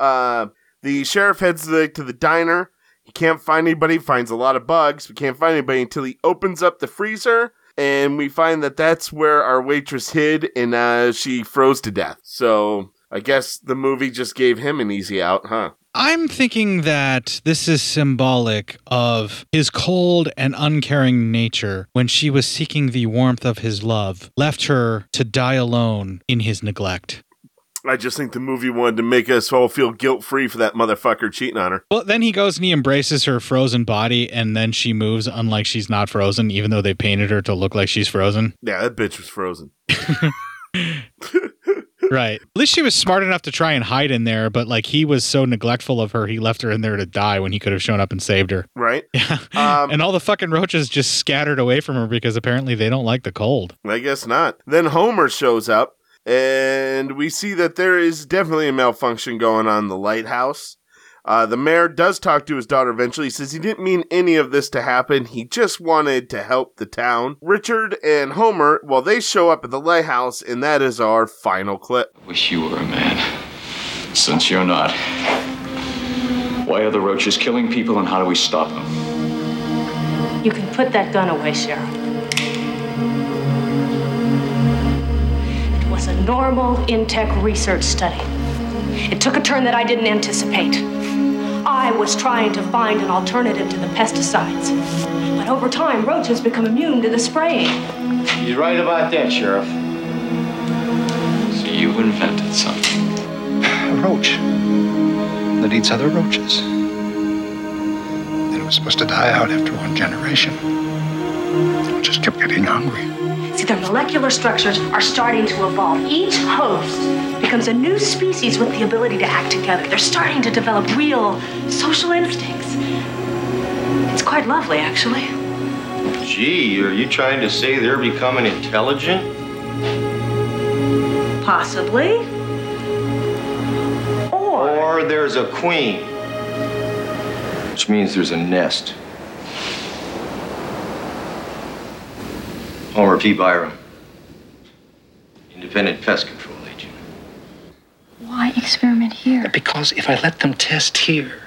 the sheriff heads to the, to the diner. Can't find anybody. Finds a lot of bugs. We can't find anybody until he opens up the freezer, and we find that that's where our waitress hid, and uh, she froze to death. So I guess the movie just gave him an easy out, huh? I'm thinking that this is symbolic of his cold and uncaring nature when she was seeking the warmth of his love, left her to die alone in his neglect. I just think the movie wanted to make us all feel guilt free for that motherfucker cheating on her. Well, then he goes and he embraces her frozen body, and then she moves, unlike she's not frozen, even though they painted her to look like she's frozen. Yeah, that bitch was frozen. right. At least she was smart enough to try and hide in there, but like he was so neglectful of her, he left her in there to die when he could have shown up and saved her. Right? Yeah. Um, and all the fucking roaches just scattered away from her because apparently they don't like the cold. I guess not. Then Homer shows up, and we see that there is definitely a malfunction going on in the lighthouse. Uh, the mayor does talk to his daughter eventually. He says he didn't mean any of this to happen. He just wanted to help the town. Richard and Homer, well, they show up at the lighthouse, and that is our final clip. Wish you were a man. Since you're not. Why are the roaches killing people and how do we stop them? You can put that gun away, Sheriff. Normal Intech research study. It took a turn that I didn't anticipate. I was trying to find an alternative to the pesticides. But over time, roaches become immune to the spraying. You're right about that, Sheriff. So you invented something. A roach that eats other roaches. And it was supposed to die out after one generation. It just kept getting hungry. See, their molecular structures are starting to evolve. Each host becomes a new species with the ability to act together. They're starting to develop real social instincts. It's quite lovely, actually. Gee, are you trying to say they're becoming intelligent? Possibly. Or Or there's a queen. Which means there's a nest. Homer P. Byram. Independent Pest Control Agent. Why experiment here? Because if I let them test here,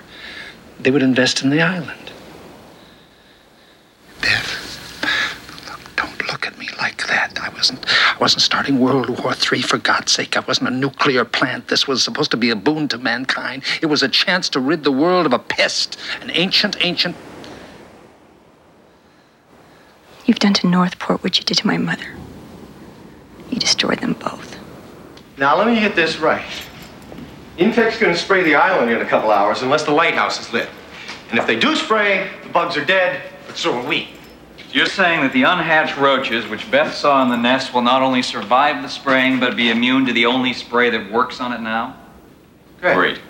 they would invest in the island. Beth, look, don't look at me like that. I wasn't I wasn't starting World War III for God's sake. I wasn't a nuclear plant. This was supposed to be a boon to mankind. It was a chance to rid the world of a pest, an ancient, ancient You've done to Northport what you did to my mother. You destroyed them both. Now, let me get this right. Intech's gonna spray the island in a couple hours unless the lighthouse is lit. And if they do spray, the bugs are dead, but so are we. You're saying that the unhatched roaches, which Beth saw in the nest, will not only survive the spraying, but be immune to the only spray that works on it now? Great.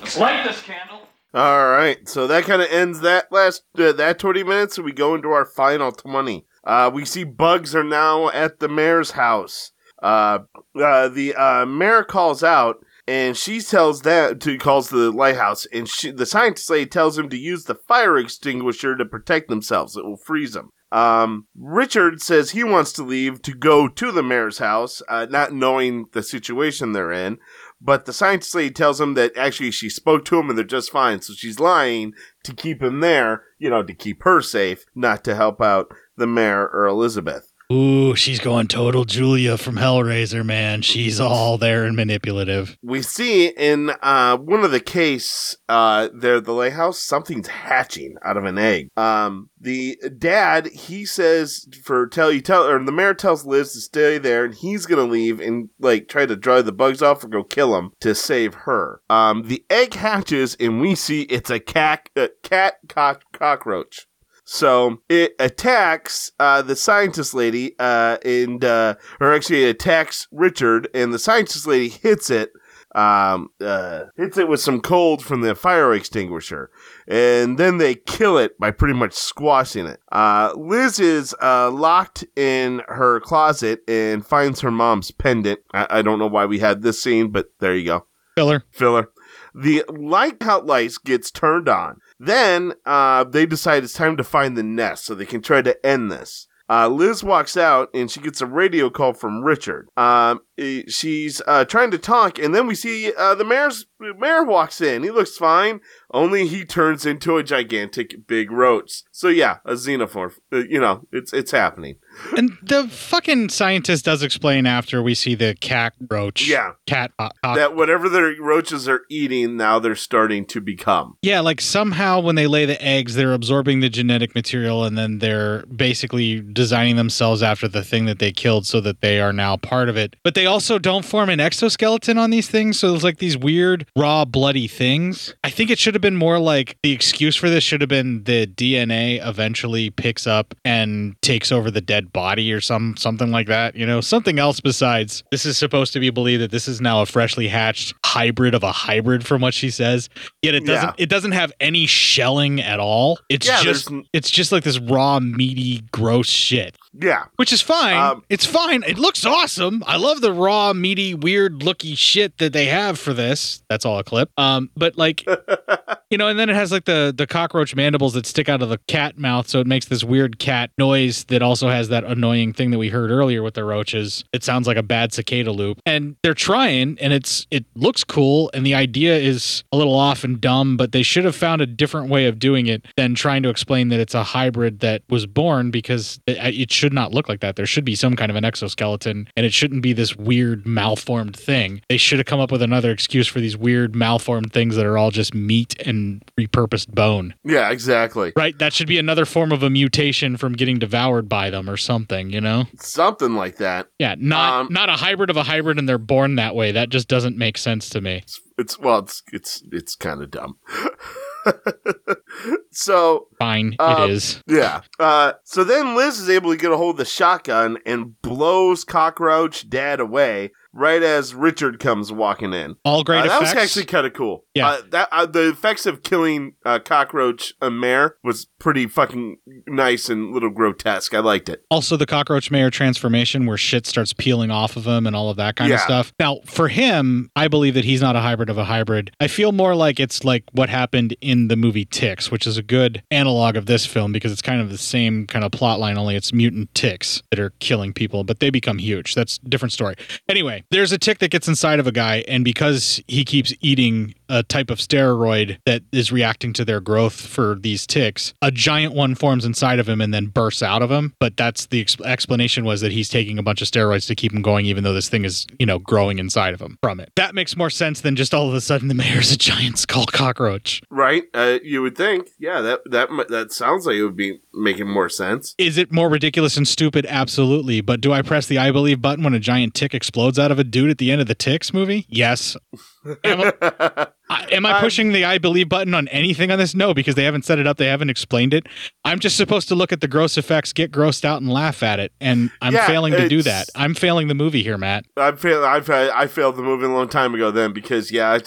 Let's light this candle. All right, so that kind of ends that last uh, that twenty minutes, we go into our final twenty. Uh, we see bugs are now at the mayor's house. Uh, uh, the uh, mayor calls out, and she tells that to calls the lighthouse, and she, the scientist lady tells him to use the fire extinguisher to protect themselves. It will freeze them. Um, Richard says he wants to leave to go to the mayor's house, uh, not knowing the situation they're in. But the scientist lady tells him that actually she spoke to him and they're just fine. So she's lying to keep him there, you know, to keep her safe, not to help out the mayor or Elizabeth. Ooh, she's going total Julia from Hellraiser, man. She's all there and manipulative. We see in uh, one of the case uh, there, the lighthouse, something's hatching out of an egg. Um, the dad, he says for tell you tell, or the mayor tells Liz to stay there, and he's gonna leave and like try to drive the bugs off or go kill them to save her. Um, the egg hatches, and we see it's a cat, a cat cock- cockroach. So it attacks uh, the scientist lady, uh, and uh, or actually it attacks Richard, and the scientist lady hits it, um, uh, hits it with some cold from the fire extinguisher, and then they kill it by pretty much squashing it. Uh, Liz is uh, locked in her closet and finds her mom's pendant. I-, I don't know why we had this scene, but there you go. Filler. Filler. The light lights gets turned on. Then uh, they decide it's time to find the nest so they can try to end this. Uh, Liz walks out and she gets a radio call from Richard. Um, eh, she's uh, trying to talk, and then we see uh, the mayor's mayor walks in. He looks fine, only he turns into a gigantic big roach. So yeah, a xenomorph. Uh, you know, it's it's happening. And the fucking scientist does explain after we see the cat roach. Yeah. Cat. Uh, uh, that whatever the roaches are eating now, they're starting to become. yeah, like somehow when they lay the eggs, they're absorbing the genetic material and then they're basically designing themselves after the thing that they killed so that they are now part of it. But they also don't form an exoskeleton on these things. So it's like these weird, raw, bloody things. I think it should have been more like the excuse for this should have been the DNA eventually picks up and takes over the dead body or some something like that. You know, something else besides this is supposed to be believed that this is now a freshly hatched hybrid of a hybrid from what she says. Yet it doesn't Yeah. it doesn't have any shelling at all. It's Yeah, just there's it's just like this raw, meaty, gross shit. Yeah. Which is fine. Um, it's fine. It looks awesome. I love the raw, meaty, weird looky shit that they have for this. That's all a clip. Um, but like you know, and then it has like the the cockroach mandibles that stick out of the cat mouth, so it makes this weird cat noise that also has that annoying thing that we heard earlier with the roaches. It sounds like a bad cicada loop. And they're trying and it's it looks cool and the idea is a little off and dumb, but they should have found a different way of doing it than trying to explain that it's a hybrid that was born because it, it should not look like that. There should be some kind of an exoskeleton and it shouldn't be this weird malformed thing. They should have come up with another excuse for these weird malformed things that are all just meat and repurposed bone. Yeah, exactly. Right? That should be another form of a mutation from getting devoured by them or something, you know? Something like that. Yeah, not Um, not a hybrid of a hybrid and they're born that way. That just doesn't make sense to me. It's well, it's it's it's kind of dumb. so Fine, um, it is. Yeah. Uh, so then Liz is able to get a hold of the shotgun and blows Cockroach Dad away right as Richard comes walking in. All great Uh, That was actually kind of cool. Yeah. Uh, that uh, the effects of killing uh, Cockroach a Mare was pretty fucking nice and a little grotesque. I liked it. Also, the cockroach mayor transformation, where shit starts peeling off of him and all of that kind of stuff. Now, for him, I believe that he's not a hybrid of a hybrid. I feel more like it's like what happened in the movie Ticks, which is a good analog of this film because it's kind of the same kind of plot line, only it's mutant ticks that are killing people, but they become huge. That's a different story. Anyway, there's a tick that gets inside of a guy, and because he keeps eating a type of steroid that is reacting to their growth for these ticks, a giant one forms inside of him and then bursts out of him. But that's the ex- explanation was that he's taking a bunch of steroids to keep him going, even though this thing is, you know, growing inside of him from it. That makes more sense than just all of a sudden the mayor's a giant skull cockroach. Right? Uh, you would think. Yeah, that that that sounds like it would be making more sense. Is it more ridiculous and stupid? Absolutely. But do I press the I believe button when a giant tick explodes out of a dude at the end of the Ticks movie? Yes. Am I, I- am I pushing the I believe button on anything on this? No, because they haven't set it up. They haven't explained it. I'm just supposed to look at the gross effects, get grossed out, and laugh at it. And I'm Yeah, failing to do that. I'm failing the movie here, Matt. I failed. I failed, I failed the movie a long time ago then because yeah,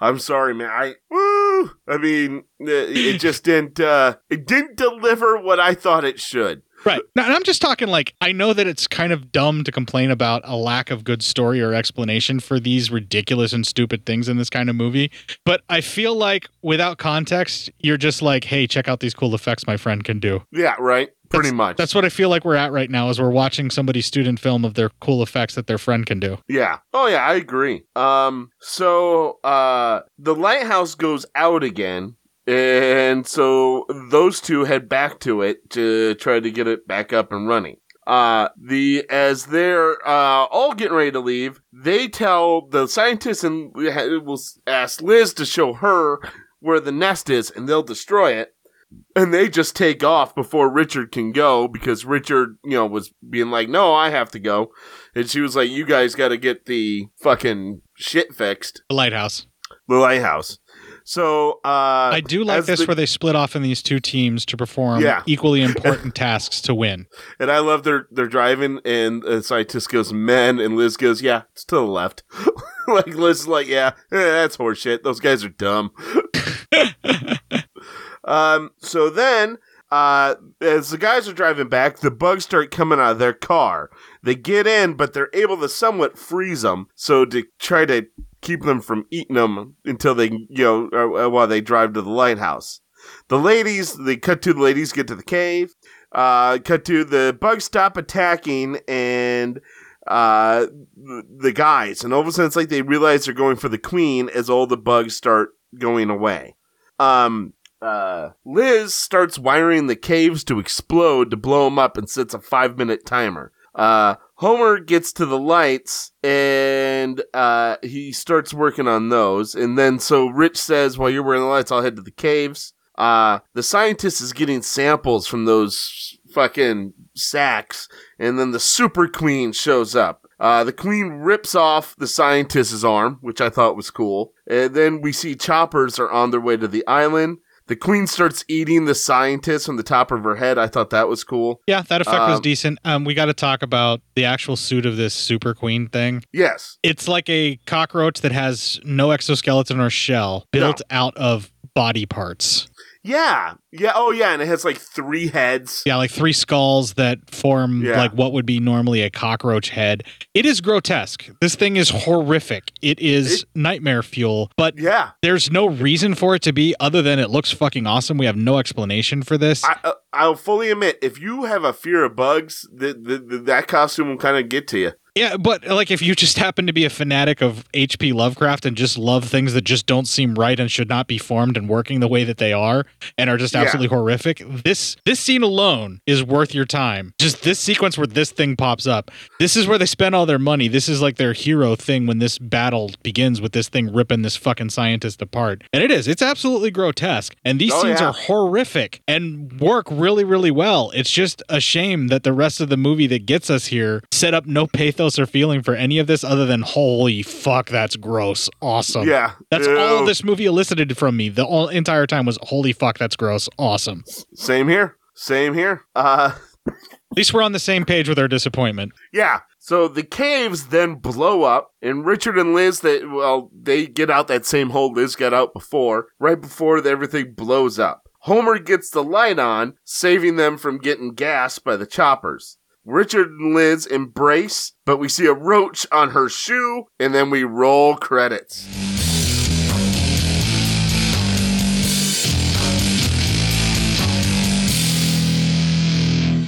I'm sorry, man. I woo. I mean, it, it just didn't. uh It didn't deliver what I thought it should. Right. Now, and I'm just talking like I know that it's kind of dumb to complain about a lack of good story or explanation for these ridiculous and stupid things in this kind of movie, but I feel like without context, you're just like, "Hey, check out these cool effects my friend can do." Yeah, right. pretty much. That's what I feel like we're at right now. Is we're watching somebody's student film of their cool effects that their friend can do. Yeah. Oh yeah, I agree. Um so uh the lighthouse goes out again and so those two head back to it to try to get it back up and running. Uh the as they're uh all getting ready to leave, they tell the scientists and will ask Liz to show her where the nest is and they'll destroy it. And they just take off before Richard can go because Richard, you know, was being like, no, I have to go. And she was like, you guys got to get the fucking shit fixed. The lighthouse. The lighthouse. So, uh, I do like this the- where they split off in these two teams to perform Yeah. equally important tasks to win. And I love their they're driving, and the scientist goes, "Men," and Liz goes, "Yeah, it's to the left." like Liz is like, "Yeah, eh, that's horseshit. Those guys are dumb." um. So then, uh, as the guys are driving back, the bugs start coming out of their car. They get in, but they're able to somewhat freeze them. So to try to keep them from eating them until they, you know, uh, while they drive to the lighthouse. The ladies, they cut to the ladies, get to the cave. Uh, cut to the bugs stop attacking and uh, the guys, and all of a sudden it's like they realize they're going for the queen as all the bugs start going away. Um, uh, Liz starts wiring the caves to explode to blow them up and sets a five minute timer. Uh, Homer gets to the lights and uh, he starts working on those. And then so Rich says, while you're wearing the lights, I'll head to the caves. Uh, the scientist is getting samples from those fucking sacks. And then the super queen shows up. Uh, the queen rips off the scientist's arm, which I thought was cool. And then we see choppers are on their way to the island. The queen starts eating the scientist from the top of her head. I thought that was cool. Yeah, that effect was Um, decent. Um, we got to talk about the actual suit of this Super Queen thing. Yes. It's like a cockroach that has no exoskeleton or shell built out of body parts. Yeah. Yeah. Oh, yeah. And it has like three heads. Yeah, like three skulls that form Yeah. like what would be normally a cockroach head. It is grotesque. This thing is horrific. It is nightmare fuel, but yeah. there's no reason for it to be other than it looks fucking awesome. We have no explanation for this. I, uh, I'll fully admit, if you have a fear of bugs, th- th- th- that costume will kind of get to you. Yeah, but like if you just happen to be a fanatic of H.P. Lovecraft and just love things that just don't seem right and should not be formed and working the way that they are and are just Yeah. absolutely horrific, this this scene alone is worth your time. Just this sequence where this thing pops up. This is where they spend all their money. This is like their hero thing when this battle begins with this thing ripping this fucking scientist apart. And it is. It's absolutely grotesque. And these Oh, scenes yeah. are horrific and work really, really well. It's just a shame that the rest of the movie that gets us here set up no pathos or feeling for any of this other than holy fuck, that's gross. Awesome. Yeah. That's Ew. all this movie elicited from me. The all, entire time was holy fuck, that's gross. Awesome. Same here. Same here. Uh, At least we're on the same page with our disappointment. yeah. So the caves then blow up, and Richard and Liz, they well, they get out that same hole Liz got out before, right before everything blows up. Homer gets the light on, saving them from getting gassed by the choppers. Richard and Liz embrace, but we see a roach on her shoe, and then we roll credits.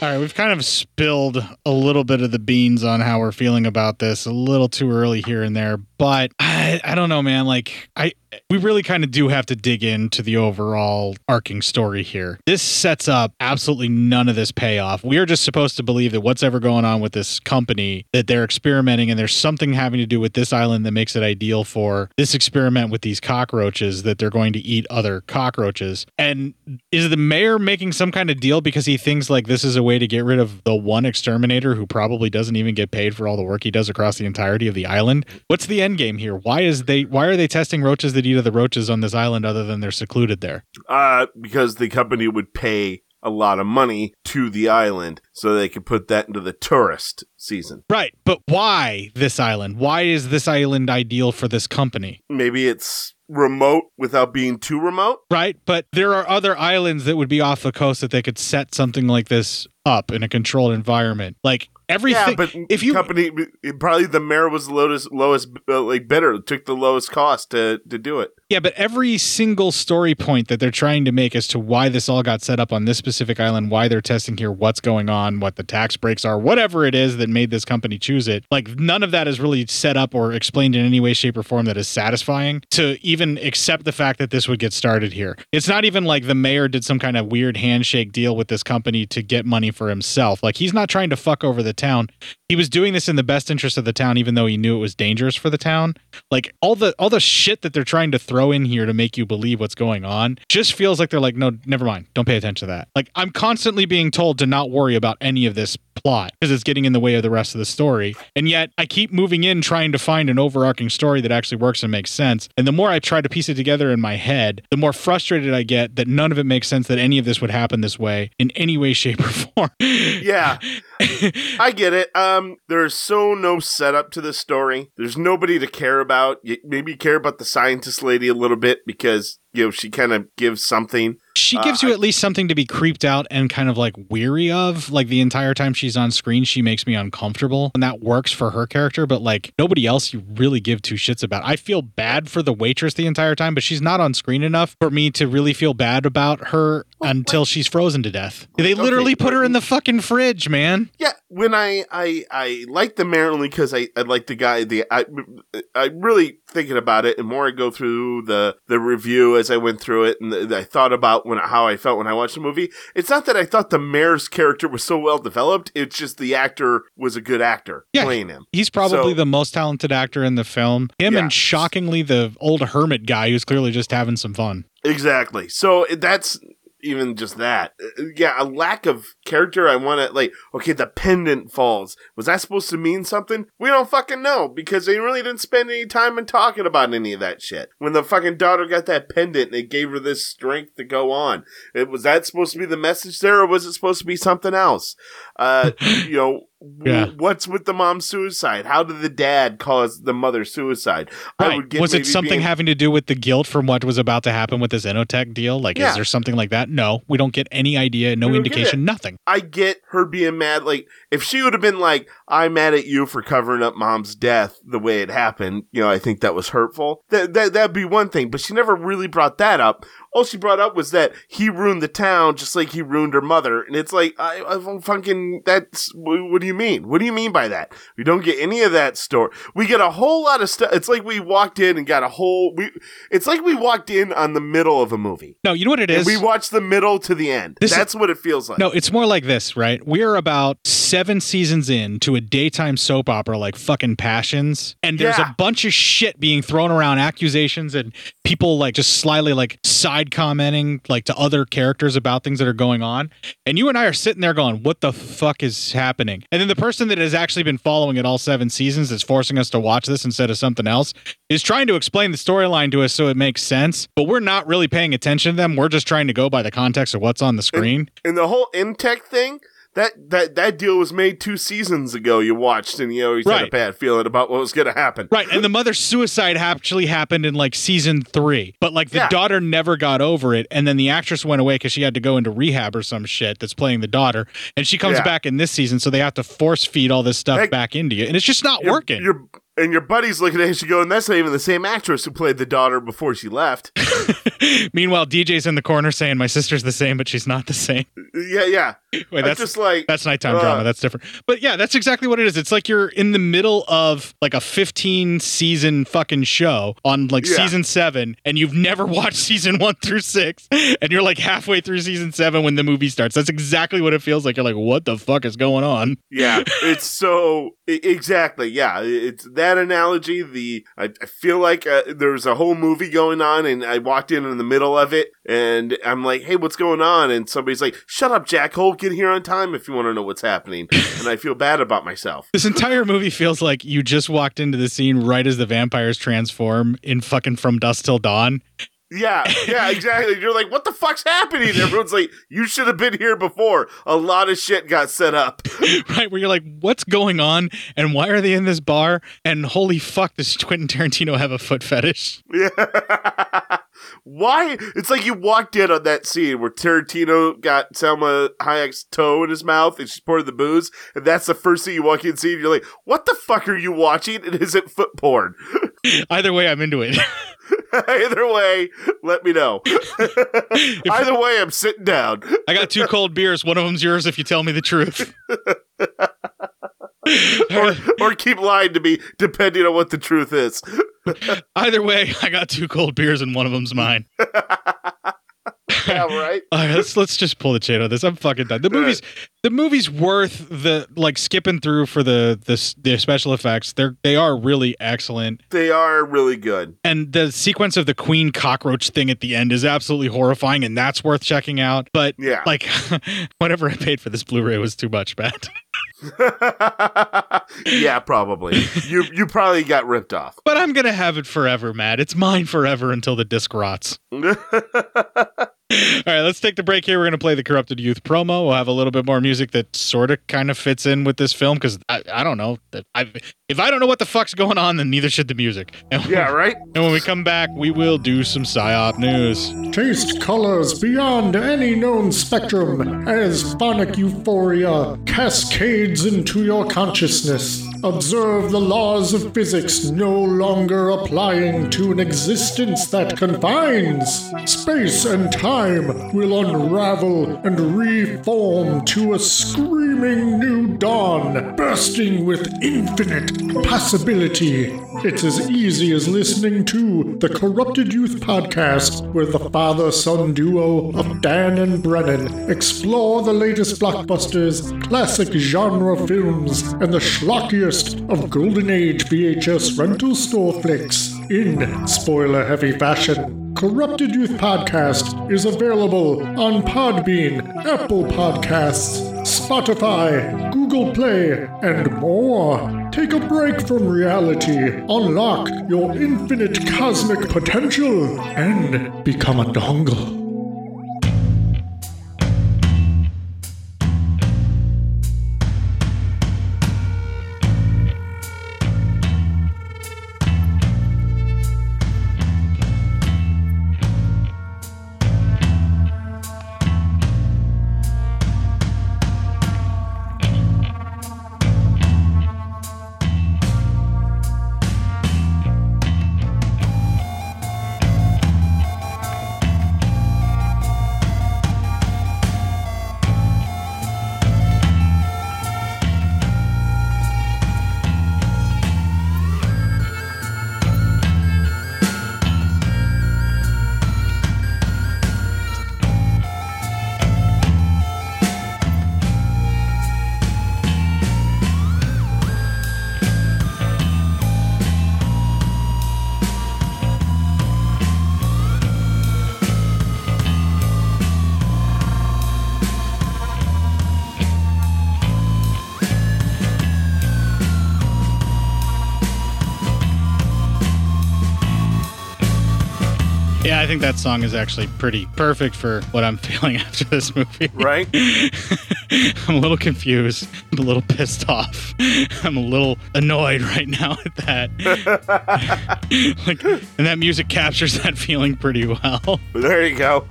All right, we've kind of spilled a little bit of the beans on how we're feeling about this a little too early here and there, but I, I don't know, man. Like, I we really kind of do have to dig into the overall arcing story here. This sets up absolutely none of this payoff. We are just supposed to believe that what's ever going on with this company, that they're experimenting and there's something having to do with this island that makes it ideal for this experiment with these cockroaches that they're going to eat other cockroaches. And is the mayor making some kind of deal because he thinks like this is a way to get rid of the one exterminator who probably doesn't even get paid for all the work he does across the entirety of the island? What's the end game here? Why is they why are they testing roaches that eat other roaches on this island other than they're secluded there? Uh, because the company would pay a lot of money to the island so they could put that into the tourist season. Right, but why this island? Why is this island ideal for this company? Maybe it's remote without being too remote. Right, but there are other islands that would be off the coast that they could set something like this up in a controlled environment. Like everything Yeah, but if you company probably the mayor was the lowest lowest uh, like bidder took the lowest cost to to do it. Yeah, but every single story point that they're trying to make as to why this all got set up on this specific island, why they're testing here, what's going on, what the tax breaks are, whatever it is that made this company choose it, like none of that is really set up or explained in any way, shape, or form that is satisfying to even accept the fact that this would get started here. It's not even like the mayor did some kind of weird handshake deal with this company to get money for himself. Like he's not trying to fuck over the town. He was doing this in the best interest of the town, even though he knew it was dangerous for the town. Like all the all the shit that they're trying to throw in here to make you believe what's going on just feels like they're like, no, never mind. Don't pay attention to that. Like I'm constantly being told to not worry about any of this plot because it's getting in the way of the rest of the story. And yet I keep moving in trying to find an overarching story that actually works and makes sense. And the more I try to piece it together in my head, the more frustrated I get that none of it makes sense that any of this would happen this way in any way, shape, or form. yeah. I get it. Um, there's so no setup to this story. There's nobody to care about. You maybe care about the scientist lady a little bit because you know she kind of gives something. She Uh, gives you at least something to be creeped out and kind of like weary of. Like the entire time she's on screen, she makes me uncomfortable. And that works for her character, but like nobody else you really give two shits about. I feel bad for the waitress the entire time, but she's not on screen enough for me to really feel bad about her until she's frozen to death. They literally put her in the fucking fridge, man. Yeah, when I I I like the mayor only because I I like the guy. The I I really thinking about it, and more I go through the the review as I went through it, and the, I thought about when how I felt when I watched the movie. It's not that I thought the mayor's character was so well developed. It's just the actor was a good actor playing him. He's probably So- the most talented actor in the film. Him Yeah. and shockingly the old hermit guy who's clearly just having some fun. Exactly. So that's even just that. Uh, Yeah, a lack of character. I want to like. Okay, the pendant falls. Was that supposed to mean something? We don't fucking know because they really didn't spend any time in talking about any of that shit. When the fucking daughter got that pendant, and it gave her this strength to go on. It was that supposed to be the message there, or was it supposed to be something else? Uh, you know. Yeah. What's with the mom's suicide? How did the dad cause the mother's suicide? I Right. would get Was it something being- having to do with the guilt from what was about to happen with this Inotech deal? Like, Yeah. is there something like that? No, we don't get any idea, no We don't get indication, nothing. I get her being mad. Like, if she would have been like, I'm mad at you for covering up mom's death the way it happened, you know, I think that was hurtful. That, that, that'd be one thing, but she never really brought that up. All she brought up was that he ruined the town just like he ruined her mother. And it's like, I, I fucking, that's, what do you mean? What do you mean by that? We don't get any of that story. We get a whole lot of stuff. It's like we walked in and got a whole, we, it's like we walked in on the middle of a movie. No, you know what it is? And we watched the middle to the end. This is- That's what it feels like. No, it's more like this, right? We're about seven seasons in to a daytime soap opera like fucking Passions, and there's Yeah. a bunch of shit being thrown around, accusations, and people like just slyly like side commenting like to other characters about things that are going on. And you and I are sitting there going, "What the fuck is happening?" And then the person that has actually been following it all seven seasons, that's forcing us to watch this instead of something else, is trying to explain the storyline to us so it makes sense. But we're not really paying attention to them. We're just trying to go by the context of what's on the screen. And the whole Intech thing, that that that deal was made two seasons ago. You watched, and you always had a bad feeling about what was going to happen. Right, and the mother's suicide actually happened in like season three, but like the Yeah. daughter never got over it, and then the actress went away because she had to go into rehab or some shit that's playing the daughter, and she comes Yeah. back in this season, so they have to force feed all this stuff Hey, back into you, and it's just not Your- working. Your and your buddy's looking at you going, "That's not even the same actress who played the daughter before she left." Meanwhile, DJ's in the corner saying, "My sister's the same, but she's not the same." yeah, yeah. Wait, I'm that's just like that's nighttime uh, drama. That's different. But yeah, that's exactly what it is. It's like you're in the middle of like a 15 season fucking show on like Yeah. season seven, and you've never watched season one through six, and you're like halfway through season seven when the movie starts. That's exactly what it feels like. You're like, what the fuck is going on? Yeah, it's so exactly. Yeah, it's that analogy. The I, I feel like uh, there was a whole movie going on, and I walked in in the middle of it, and I'm like, "Hey, what's going on?" And somebody's like, "Shut up, Jack Hole. Get here on time if you want to know what's happening." and I feel bad about myself. This entire movie feels like you just walked into the scene right as the vampires transform in fucking From Dusk Till Dawn. Yeah, yeah, exactly. You're like, "What the fuck's happening?" And everyone's like, "You should have been here before." A lot of shit got set up. right where you're like what's going on and why are they in this bar and holy fuck does quentin tarantino have a foot fetish Yeah. Why? It's like you walked in on that scene where Tarantino got Salma Hayek's toe in his mouth and she's pouring the booze, and that's the first thing you walk in and see, and you're like, what the fuck are you watching? And is it foot porn? Either way i'm into it Either way, let me know. Either way, I'm sitting down. I got two cold beers. One of them's yours if you tell me the truth. or, or keep lying to me, depending on what the truth is. Either way, I got two cold beers and one of them's mine. yeah, right. All right, let's let's just pull the chain on this. I'm fucking done. The movie's the movie's worth the like skipping through for the the the special effects. They're they are really excellent. They are really good. And the sequence of the queen cockroach thing at the end is absolutely horrifying, and that's worth checking out. But yeah, like whatever I paid for this Blu-ray was too much, Matt. yeah, probably. You you probably got ripped off. But I'm gonna have it forever, Matt. It's mine forever until the disc rots. All right, let's take the break here. We're going to play the Corrupted Youth promo. We'll have a little bit more music that sort of kind of fits in with this film because I, I don't know. I, if I don't know what the fuck's going on, then neither should the music. And yeah, right? And when we come back, we will do some PSYOP news. Taste colors beyond any known spectrum as phonic euphoria cascades into your consciousness. Observe the laws of physics no longer applying to an existence that confines. Space and time will unravel and reform to a screaming new dawn, bursting with infinite possibility. It's as easy as listening to the Corrupted Youth podcast, where the father son duo of Dan and Brennan explore the latest blockbusters, classic genre films, and the schlockiest of Golden Age VHS rental store flicks in spoiler heavy fashion. Corrupted Youth Podcast is available on Podbean, Apple Podcasts, Spotify, Google Play, and more. Take a break from reality, unlock your infinite cosmic potential, and become a dongle. I think that song is actually pretty perfect for what I'm feeling after this movie. Right? I'm a little confused. I'm a little pissed off. I'm a little annoyed right now at that. like, and that music captures that feeling pretty well. There you go.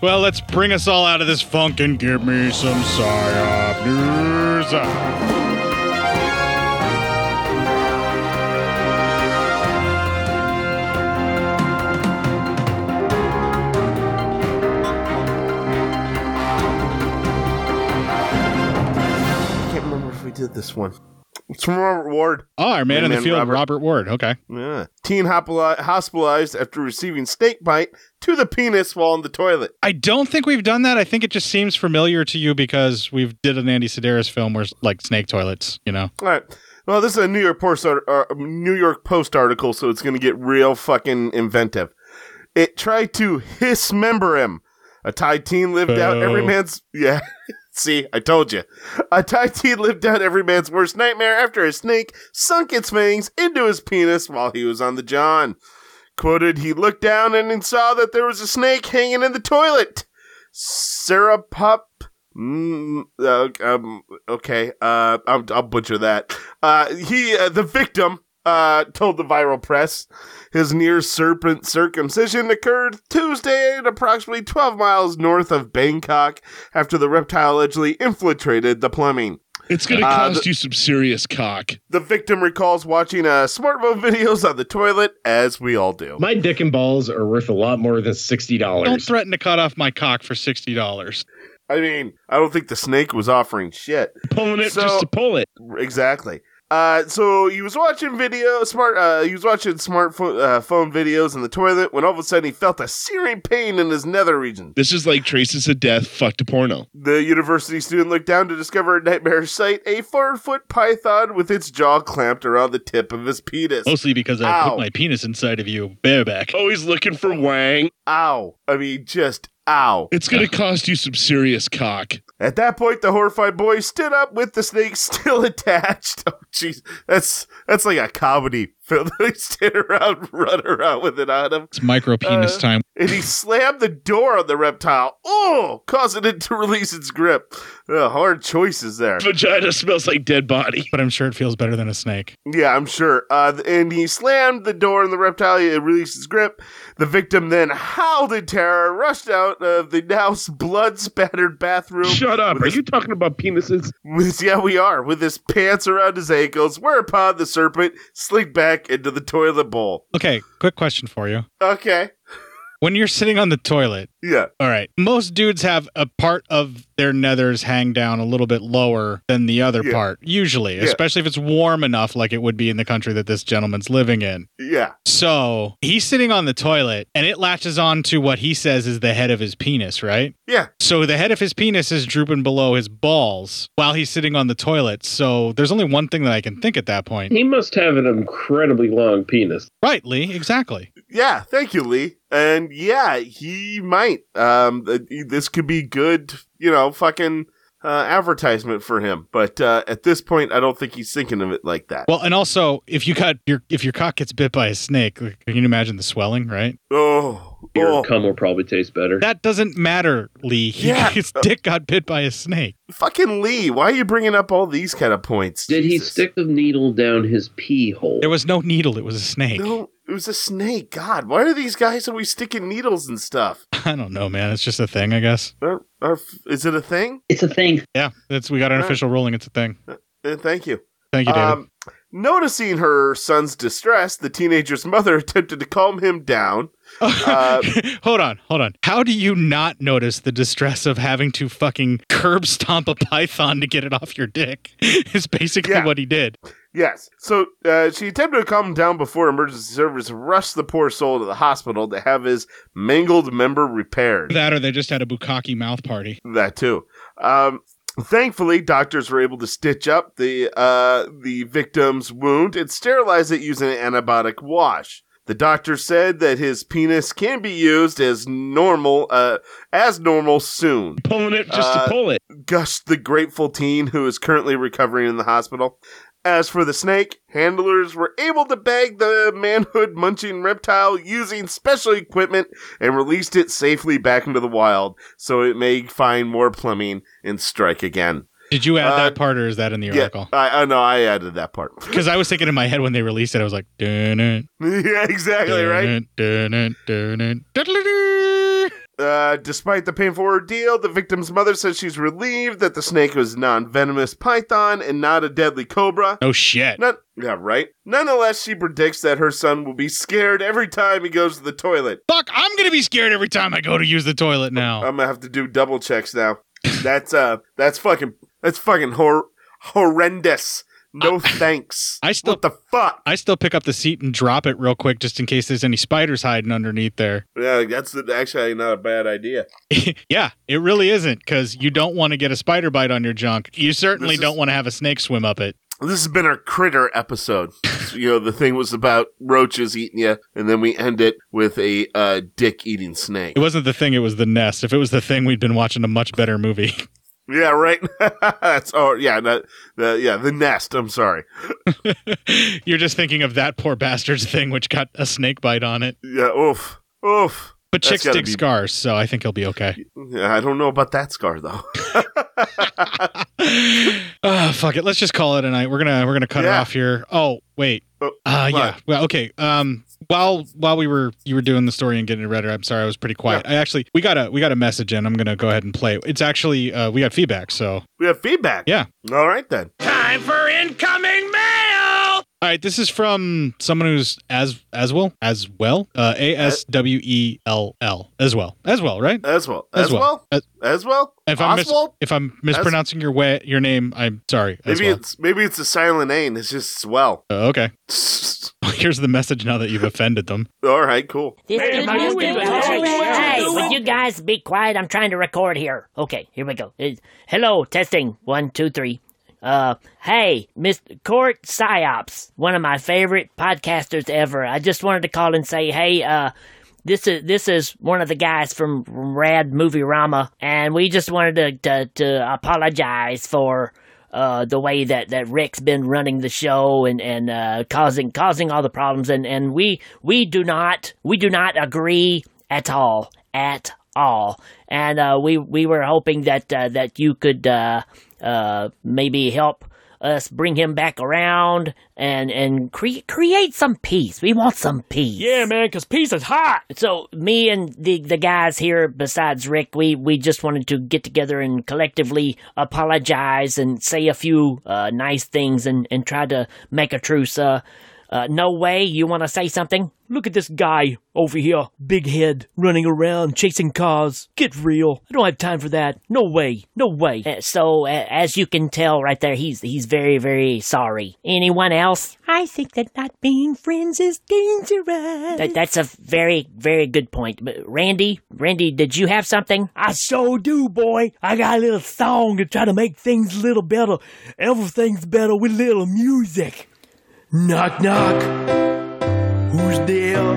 well, let's bring us all out of this funk and give me some psyop news. Did this one. It's from Robert Ward. Oh, our man, in the field, Robert. Robert. Ward. Okay. Yeah. Teen hospitalized after receiving snake bite to the penis while in the toilet. I don't think we've done that. I think it just seems familiar to you because we've did an Andy Sidaris film where like snake toilets, you know. All right. Well, this is a New York Post, uh, New York Post article, so it's going to get real fucking inventive. It tried to hiss member him. A Thai teen lived oh. out every man's yeah. See, I told you. A Thai teen lived out every man's worst nightmare after a snake sunk its fangs into his penis while he was on the John. Quoted, he looked down and saw that there was a snake hanging in the toilet. Sarah Pup. Mm, uh, um, okay, uh, I'll, I'll butcher that. Uh, he, uh, the victim, uh, told the viral press. His near serpent circumcision occurred Tuesday at approximately 12 miles north of Bangkok after the reptile allegedly infiltrated the plumbing. It's going to Uh, cost the- you some serious cock. The victim recalls watching uh, smartphone videos on the toilet, as we all do. My dick and balls are worth a lot more than $60. Don't threaten to cut off my cock for sixty dollars. I mean, I don't think the snake was offering shit. Pulling it So- just to pull it. Exactly. Uh, so he was watching video, smart. Uh, he was watching smartphone uh, phone videos in the toilet when all of a sudden he felt a searing pain in his nether region. This is like traces of death fucked to porno. The university student looked down to discover a nightmare sight: a four-foot python with its jaw clamped around the tip of his penis. Mostly because I Ow. put my penis inside of you, bareback. Always looking for wang. Ow! I mean, just ow! It's going to cost you some serious cock. At that point, the horrified boy stood up with the snake still attached. Oh, jeez, that's that's like a comedy film. they stand around, run around with it on him. It's micro penis Uh, time. And he slammed the door on the reptile, oh, causing it to release its grip. Uh, hard choices there. Vagina smells like dead body. But I'm sure it feels better than a snake. Yeah, I'm sure. Uh, and he slammed the door, on the reptile it released its grip. The victim then howled in terror, rushed out of the now blood spattered bathroom. Shut up. Are his- you talking about penises? with, yeah, we are with his pants around his ankles. Whereupon the serpent slid back into the toilet bowl. Okay, quick question for you. Okay. When you're sitting on the toilet, Yeah. all right, most dudes have a part of their nethers hang down a little bit lower than the other Yeah. part, usually, Yeah. especially if it's warm enough, like it would be in the country that this gentleman's living in. Yeah. So he's sitting on the toilet and it latches on to what he says is the head of his penis, right? Yeah. So the head of his penis is drooping below his balls while he's sitting on the toilet. So there's only one thing that I can think at that point. He must have an incredibly long penis. Right, Lee, exactly. Yeah, thank you, Lee. And yeah, he might. Um, this could be good, you know, fucking uh, advertisement for him. But uh, at this point, I don't think he's thinking of it like that. Well, and also if you got your if your cock gets bit by a snake, like, can you imagine the swelling, right? Oh, Your oh. cum will probably taste better. That doesn't matter, Lee. He, Yeah. His dick got bit by a snake. fucking Lee, why are you bringing up all these kind of points? Did he stick the needle down his pee hole? There was no needle, it was a snake. No, it was a snake. God, why are these guys always sticking needles and stuff? I don't know, man. It's just a thing, I guess. Are- are- is it a thing? It's a thing. Yeah, it's we got an All right. official ruling. It's a thing. Uh, thank you. Thank you, David. Um, noticing her son's distress, the teenager's mother attempted to calm him down. Uh, hold on, hold on. How do you not notice the distress of having to fucking curb stomp a python to get it off your dick? Is basically Yeah. what he did. Yes. So uh, she attempted to calm him down before emergency service rushed the poor soul to the hospital to have his mangled member repaired. That or they just had a bukkake mouth party. That too. Um, thankfully, doctors were able to stitch up the uh, the victim's wound and sterilize it using an antibiotic wash. The doctor said that his penis can be used as normal, uh, as normal soon. Pulling it just Uh, to pull it. gushed the grateful teen who is currently recovering in the hospital. As for the snake, handlers were able to bag the manhood munching reptile using special equipment and released it safely back into the wild so it may find more plumbing and strike again. Did you add Uh, that part or is that in the Yeah, article? I, I know I added that part. Because I was thinking in my head when they released it, I was like, dun yeah, exactly right. Dun it, dun Uh, despite the painful ordeal, the victim's mother says she's relieved that the snake was a non-venomous python and not a deadly cobra. Oh shit. Not, yeah, right. Nonetheless, she predicts that her son will be scared every time he goes to the toilet. Fuck, I'm gonna be scared every time I go to use the toilet now. I'm gonna have to do double checks now. That's uh, that's fucking, that's fucking hor- horrendous. No thanks. I still what the fuck? I still pick up the seat and drop it real quick just in case there's any spiders hiding underneath there. Yeah, that's actually not a bad idea. yeah, it really isn't because you don't want to get a spider bite on your junk. You certainly is- don't want to have a snake swim up it. This has been our critter episode. you know, the thing was about roaches eating you, and then we end it with a uh, dick eating snake. It wasn't the thing, it was the nest. If it was the thing, we'd been watching a much better movie. Yeah, right. That's oh yeah, that, the yeah the nest. I'm sorry. You're just thinking of that poor bastard's thing, which got a snake bite on it. Yeah, oof, oof. But That's chicks dig be- scars, so I think he'll be okay. Yeah, I don't know about that scar though. Ah, fuck it. Let's just call it a night. We're gonna we're gonna cut it off here. Oh wait. Uh, yeah. Well, okay. Um, while while we were you were doing the story and getting it ready, I'm sorry I was pretty quiet. I actually we got a we got a message in. I'm gonna go ahead and play. It's actually uh, we got feedback. So We have feedback. Yeah. All right then. Time for incoming mail. All right, this is from someone who's as as well as well uh, A S W E L L as well as well right As well. As As, well. well. As- As well. if I'm mis- Oswald? if I'm mispronouncing your way your name I'm sorry Maybe well. it's maybe it's a silent A and it's just swell. Uh, okay here's the message now that you've offended them All right, cool. This is Mr. Hey, would you guys be quiet? I'm trying to record here. Okay, here we go. Hello, testing. One, two, three. Uh, hey, Mr. Court Psyops, one of my favorite podcasters ever. I just wanted to call and say, hey, uh, this is this is one of the guys from Rad Movie Rama, and we just wanted to to, to apologize for uh, the way that, that Rick's been running the show and and uh, causing causing all the problems, and, and we we do not we do not agree at all at all, and uh, we we were hoping that uh, that you could uh, maybe help us bring him back around and and cre- create some peace. We want some peace. Yeah, man, because peace is hot. So me and the the guys here, besides Rick, we we just wanted to get together and collectively apologize and say a few uh, nice things and and try to make a truce. Uh, uh, no way. You want to say something? Look at this guy over here, big head, running around chasing cars. Get real. I don't have time for that. No way. No way. Uh, so, uh, as you can tell right there, he's he's very very sorry. Anyone else? I think that not being friends is dangerous. That, that's a very very good point. But Randy, Randy, did you have something? I sure do, boy. I got a little song to try to make things a little better. Everything's better with little music. Knock, knock. Who's there?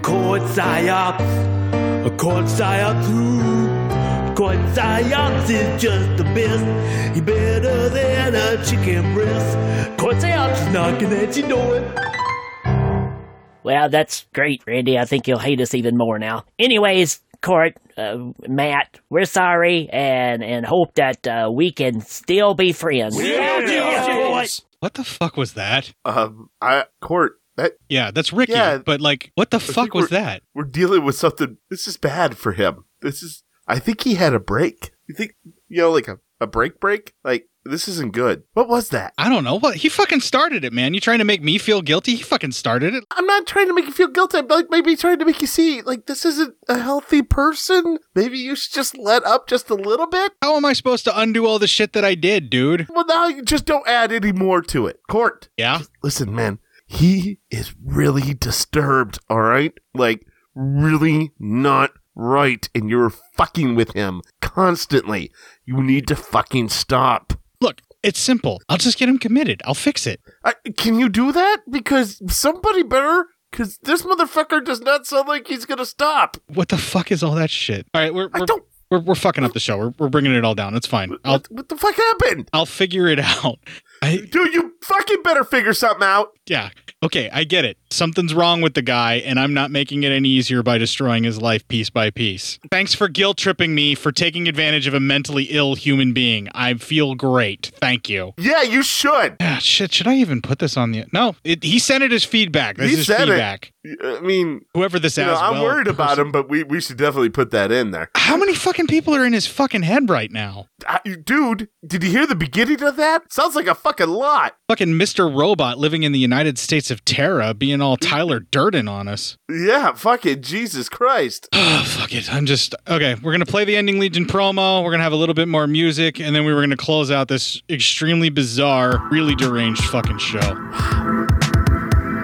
Court psyops. A court psyops who? Court psyops is just the best. He better than a chicken breast. Court psyops is knocking at your door. Well, that's great, Randy. I think you'll hate us even more now. Anyways, Court, uh, Matt, we're sorry and and hope that uh, we can still be friends. What the fuck was that? Um, I court that. Yeah, that's Ricky. Yeah. but like, what the fuck was that? We're dealing with something. This is bad for him. This is. I think he had a break. You think you know, like a a break break? Like this isn't good. What was that? I don't know. What he fucking started it, man. You trying to make me feel guilty? He fucking started it. I'm not trying to make you feel guilty. I'm like maybe trying to make you see like this isn't a healthy person. Maybe you should just let up just a little bit. How am I supposed to undo all the shit that I did, dude? Well, now you just don't add any more to it. Court. Yeah. Listen, man. He is really disturbed. All right, like really not right, and you're fucking with him constantly. You need to fucking stop. It's simple. I'll just get him committed. I'll fix it. I, can you do that? Because somebody better. Because this motherfucker does not sound like he's gonna stop. What the fuck is all that shit? All right, we're we're, we're, we're fucking up the show. We're, we're bringing it all down. It's fine. I'll What the fuck happened? I'll figure it out. I, Dude, you fucking better figure something out. yeah. Okay, I get it. Something's wrong with the guy, and I'm not making it any easier by destroying his life piece by piece. Thanks for guilt tripping me for taking advantage of a mentally ill human being. I feel great. Thank you. Yeah, you should. Yeah, shit. Should I even put this on the? No, it, he sent it as feedback. This He is said it. feedback. I mean, Whoever this know, I'm well worried about person- him, but we, we should definitely put that in there. How many fucking people are in his fucking head right now? Uh, dude, did you hear the beginning of that? Sounds like a fucking lot. Fucking Mr. Robot living in the United States of Tara being all Tyler Durden on us. Yeah, fucking Jesus Christ. Oh, fuck it. I'm just okay. We're gonna play the Ending Legion promo. We're gonna have a little bit more music, and then we were gonna close out this extremely bizarre, really deranged fucking show.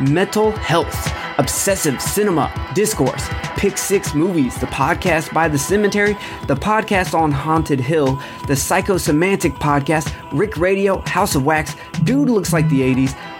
Mental Health, Obsessive Cinema, Discourse, Pick Six Movies, the podcast by The Cemetery, the podcast on Haunted Hill, the Psychosemantic podcast, Rick Radio, House of Wax, Dude Looks Like the 80s,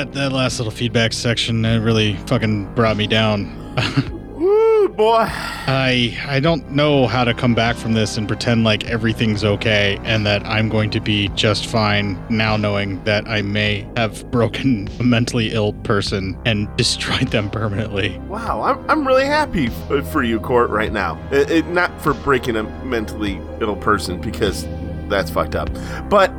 That that last little feedback section it really fucking brought me down. Woo, boy. I I don't know how to come back from this and pretend like everything's okay and that I'm going to be just fine now knowing that I may have broken a mentally ill person and destroyed them permanently. Wow, I'm, I'm really happy f- uh, for you, Court, right now. It, it- not for breaking a mentally ill person, because that's fucked up, but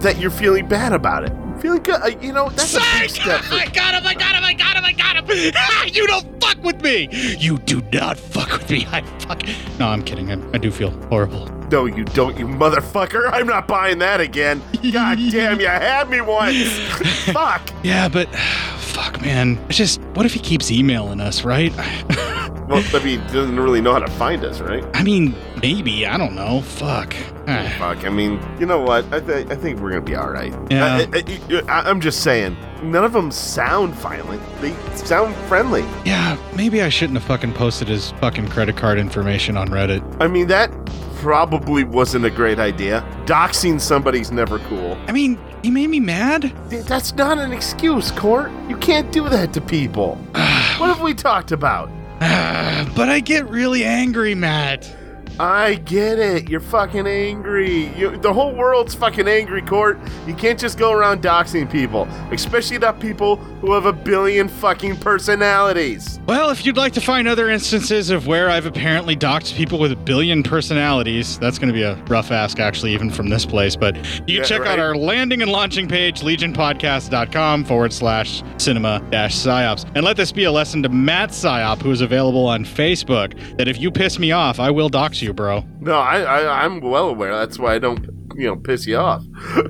that you're feeling bad about it. Feeling good. uh, You know, that's a big step. For, I got him! I got him! I got him! I got him! Ah, you don't fuck with me! You do not fuck with me. I fuck. No, I'm kidding. I, I do feel horrible. no, you don't, you motherfucker. I'm not buying that again. God damn, you had me once. Fuck. Yeah, but fuck, man. It's just, what if he keeps emailing us, right? Well, I mean, he doesn't really know how to find us, right? I mean, maybe. I don't know. Fuck. Fuck. I mean, you know what? I, th- I think we're gonna be all right. Yeah. I, I, I, I'm just saying. None of them sound violent. They sound friendly. Yeah, maybe I shouldn't have fucking posted his fucking credit card information on Reddit. I mean, that probably wasn't a great idea. Doxing somebody's never cool. I mean, he made me mad. That's not an excuse, Court. You can't do that to people. what have we talked about? but I get really angry, Matt. I get it. You're fucking angry. You, the whole world's fucking angry, Court. You can't just go around doxing people, especially not people who have a billion fucking personalities. Well, if you'd like to find other instances of where I've apparently doxed people with a billion personalities, that's going to be a rough ask, actually, even from this place. But you can Yeah, check out our landing and launching page, legionpodcast.com forward slash cinema dash psyops. And let this be a lesson to Matt Psyop, who is available on Facebook, that if you piss me off, I will dox you, bro. No, I, I I'm well aware. That's why I don't, you know, piss you off.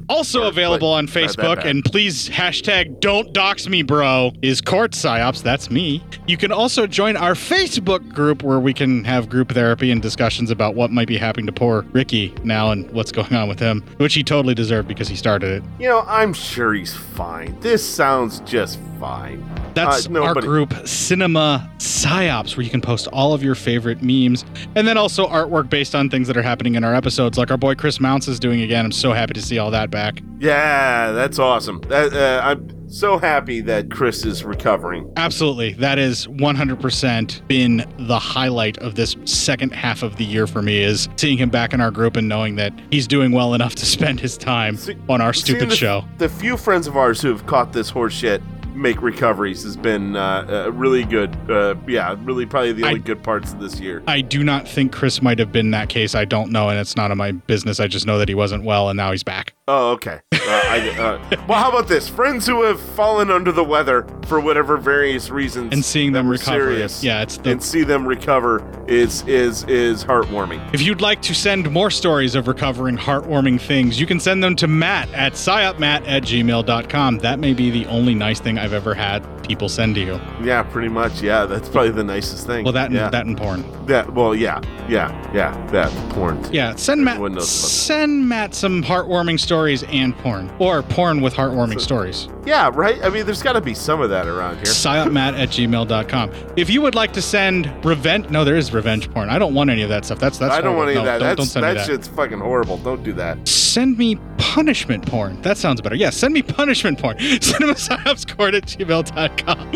Also available on Facebook, and please hashtag don't dox me, bro, is Court Psyops. That's me. You can also join our Facebook group where we can have group therapy and discussions about what might be happening to poor Ricky now and what's going on with him, which he totally deserved because he started it. You know, I'm sure he's fine. This sounds just fine. That's Uh, no, our group, Cinema Psyops, where you can post all of your favorite memes and then also artwork based on things that are happening in our episodes, like our boy Chris Mounts is doing again. I'm so happy to see all that back. Yeah, that's awesome. That, uh, I'm so happy that Chris is recovering. Absolutely. That is 100% been the highlight of this second half of the year for me is seeing him back in our group and knowing that he's doing well enough to spend his time on our stupid the, show. The few friends of ours who have caught this horse shit make recoveries has been uh, uh, really good. Uh, yeah, really probably the only good parts of this year. I do not think Chris might have been that case. I don't know, and it's none of my business. I just know that he wasn't well and now he's back. Oh, okay. Uh, I, uh, well, how about this? Friends who have fallen under the weather for whatever various reasons, And seeing them recover. serious, Yeah, it's the and see them recover is is is heartwarming. If you'd like to send more stories of recovering heartwarming things, you can send them to Matt at psyopmatt at gmail.com. That may be the only nice thing I've ever had people send to you. Yeah, pretty much. Yeah, that's probably the nicest thing. Well, that and, yeah. that and porn. That well, yeah, yeah, yeah. That porn. Yeah, send Matt Everyone knows about that. send Matt some heartwarming stories and porn, or porn with heartwarming stories. Yeah, right. I mean, there's got to be some of that around here. Psyopmatt at gmail.com. If you would like to send revenge, no, there is revenge porn. I don't want any of that stuff. That's that's. I don't want any horrible. of that. Don't, don't That's send me that that. shit's fucking horrible. Don't do that. Send me punishment porn. That sounds better. Yeah, send me punishment porn. At gmail.com.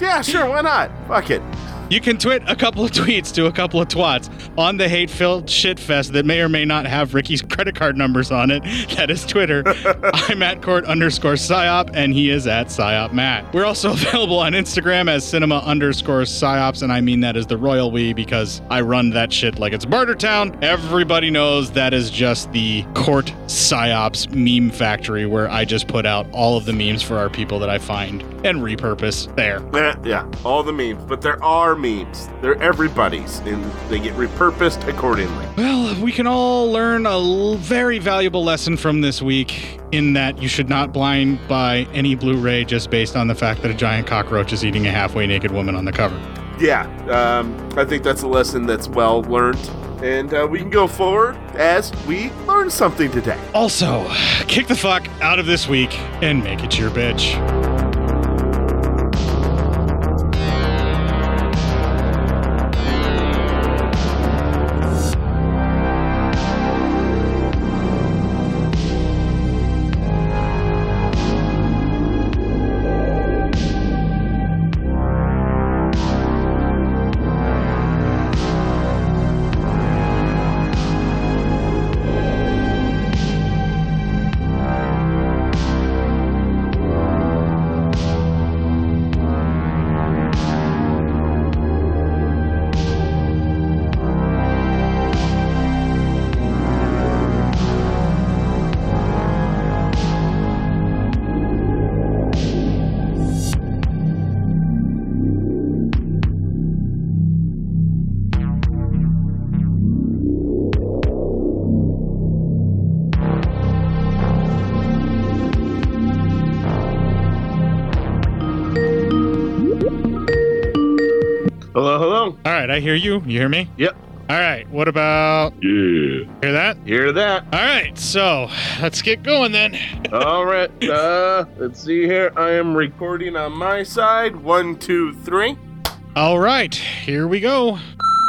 Yeah, sure. Why not? Fuck it. You can tweet a couple of tweets to a couple of twats on the hate-filled shitfest that may or may not have Ricky's credit card numbers on it. That is Twitter. I'm at court underscore psyop, and he is at psyop matt. We're also available on Instagram as cinema underscore psyops, and I mean that as the royal we because I run that shit like it's Barter Town. Everybody knows that is just the court psyops meme factory where I just put out all of the memes for our people that I find and repurpose there. Eh, yeah, all the memes, but there are memes. They're everybody's, and they get repurposed accordingly. Well, we can all learn a very valuable lesson from this week in that you should not blind buy any Blu-ray just based on the fact that a giant cockroach is eating a halfway naked woman on the cover. Yeah, um, I think that's a lesson that's well learned, and uh, we can go forward as we learn something today. Also, kick the fuck out of this week and make it your bitch. Right, I hear you. You hear me? Yep. All right, what about Yeah. hear that? Hear that? All right, so let's get going then. All right. Uh, let's see here. I am recording on my side. One, two, three. All right, here we go.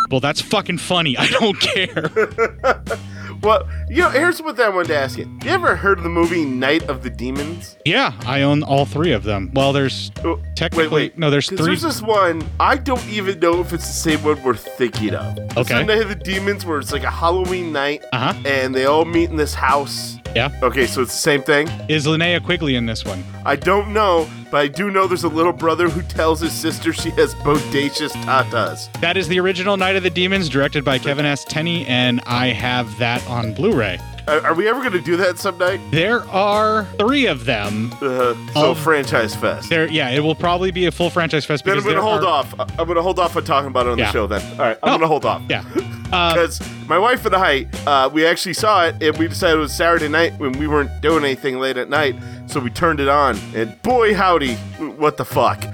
Well, that's fucking funny. I don't care. Well, you know, here's what I wanted to ask you. You ever heard of the movie Night of the Demons? Yeah, I own all three of them. Well, there's technically Wait, wait. no. There's three. There's this one. I don't even know if it's the same one we're thinking of. Okay. Night of the Demons, where it's like a Halloween night, Uh huh. and they all meet in this house. Yeah. Okay, so it's the same thing. Is Linnea Quigley in this one? I don't know, but I do know there's a little brother who tells his sister she has bodacious tatas. That is the original Night of the Demons, directed by Kevin S. Tenney, and I have that on Blu-ray. Are, are we ever going to do that someday? There are three of them. Uh, so Of- franchise fest. There, yeah, it will probably be a full franchise fest. Then I'm going to hold are- off. I'm going to hold off on talking about it on Yeah. the show then. All right, I'm Oh. going to hold off. Yeah. Uh, Because my wife and I, uh, we actually saw it, and we decided it was Saturday night when we weren't doing anything late at night, so we turned it on, and boy howdy, what the fuck?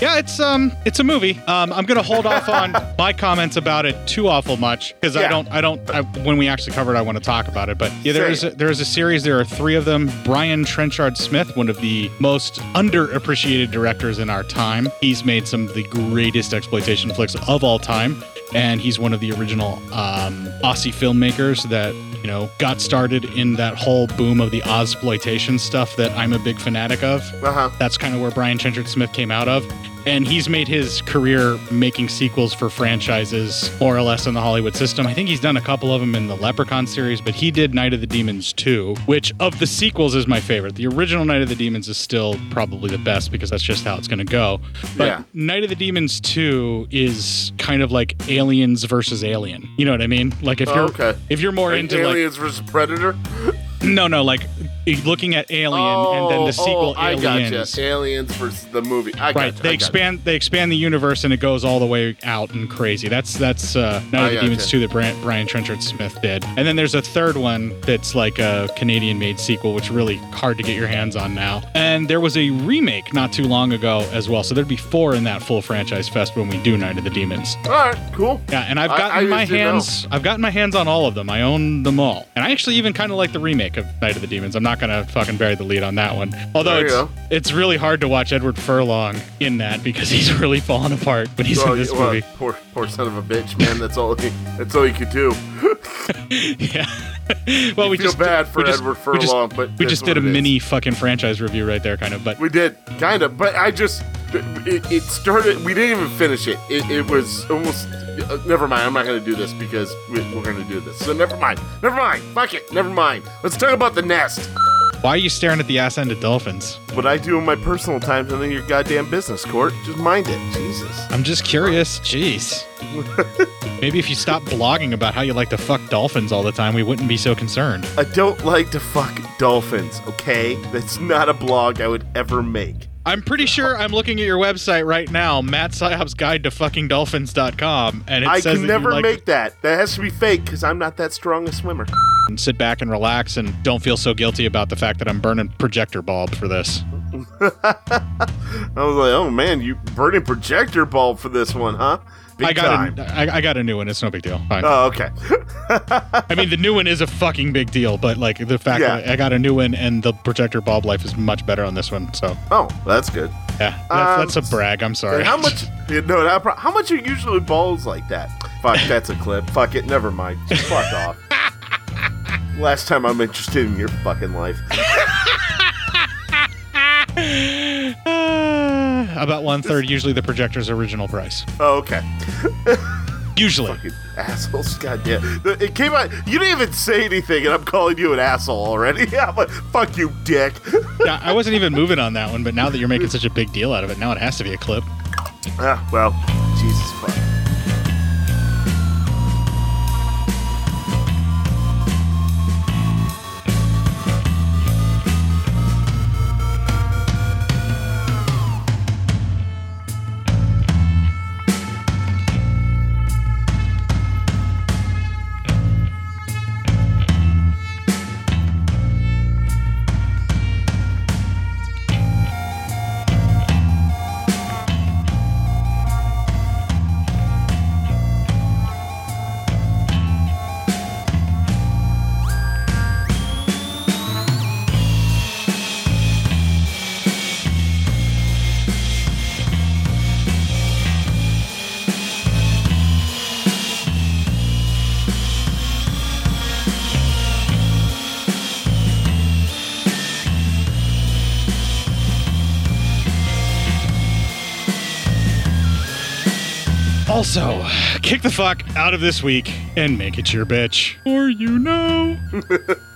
Yeah, it's um, it's a movie. Um, I'm gonna hold off on my comments about it too awful much because I don't, I don't. I, when we actually cover it, I want to talk about it. But yeah, there is a, there is a series. There are three of them. Brian Trenchard Smith, one of the most underappreciated directors in our time. He's made some of the greatest exploitation flicks of all time. And he's one of the original um, Aussie filmmakers that you know got started in that whole boom of the Ozploitation stuff that I'm a big fanatic of. Uh-huh. That's kind of where Brian Trenchard Smith came out of. And he's made his career making sequels for franchises more or less in the Hollywood system. I think he's done a couple of them in the Leprechaun series, but he did Night of the Demons 2, which of the sequels is my favorite. The original Night of the Demons is still probably the best because that's just how it's going to go. But Yeah. Night of the Demons 2 is kind of like Aliens versus Alien. You know what I mean? Like if Oh, you're okay. if you're more Like into like Aliens versus Predator? No, no, like looking at Alien and then the sequel oh, I Aliens. gotcha. Aliens versus the movie. I Right, gotcha, they I gotcha. expand they expand the universe and it goes all the way out and crazy. That's that's uh, Night of the Demons gotcha. two that Brian, Brian Trenchard Smith did, and then there's a third one that's like a Canadian made sequel, which is really hard to get your hands on now. And there was a remake not too long ago as well, so there'd be four in that full franchise fest when we do Night of the Demons. All right, cool. Yeah, and I've I- gotten I my didn't know. hands. I've gotten my hands on all of them. I own them all, and I actually even kind of like the remake of Night of the Demons. I'm not gonna fucking bury the lead on that one. Although it's it's really hard to watch Edward Furlong in that because he's really falling apart when he's Well, in this well, movie. Poor, poor son of a bitch, man. That's all. He, that's all he could do. yeah. Well, You we feel just bad for just- Edward we just- Furlong, but we just did a it is. mini fucking franchise review right there, kind of. But We did, kind of, but I just it, it started. We didn't even finish it. It, it was almost. Uh, never mind. I'm not going to do this because we, we're going to do this. So never mind. Never mind. Fuck it. Never mind. Let's talk about the nest. why are you staring at the ass end of dolphins? What I do in my personal times and then your goddamn business, Court. Just mind it. Jesus. I'm just curious. Jeez. Maybe if you stopped blogging about how you like to fuck dolphins all the time, we wouldn't be so concerned. I don't like to fuck dolphins. Okay, that's not a blog I would ever make. I'm pretty sure I'm looking at your website right now, Matt Psyop's Guide to Fucking Dolphins.com, and it I says can that you never like make that. That has to be fake because I'm not that strong a swimmer. to sit back and relax and don't feel so guilty about the fact that I'm burning projector bulb for this. I was like, oh man, you burning projector bulb for this one, huh? Big I got time. a, I, I got a new one. It's no big deal. Fine. Oh, okay. I mean, the new one is a fucking big deal, but like the fact Yeah. that I got a new one and the projector bulb life is much better on this one. So Oh, that's good. yeah, that's, Um, that's a brag. I'm sorry. How much? yeah, No, that how much are usually balls like that? Fuck, that's a clip. Fuck it, never mind. Just fuck off. Last time I'm interested in your fucking life. About one third, usually the projector's original price. Oh, okay. Usually. Fucking assholes, goddamn. It came out. You didn't even say anything, and I'm calling you an asshole already. Yeah, but fuck you, dick. yeah, I wasn't even moving on that one, but now that you're making such a big deal out of it, now it has to be a clip. Ah, well, Jesus fuck. Also, kick the fuck out of this week and make it your bitch. Or you know.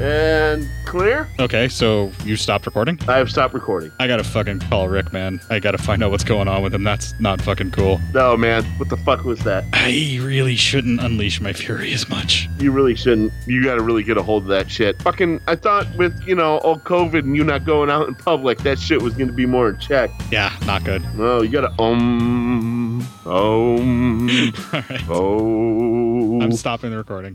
and clear? Okay, so you stopped recording? I have stopped recording. I gotta fucking call Rick, man. I gotta find out what's going on with him. That's not fucking cool. No, man. What the fuck was that? I really shouldn't unleash my fury as much. You really shouldn't. You got to really get a hold of that shit. Fucking, I thought with, you know, all COVID and you not going out in public, that shit was to be more in check. Yeah, not good. No, you got to, um, um, All right. oh. I'm stopping the recording.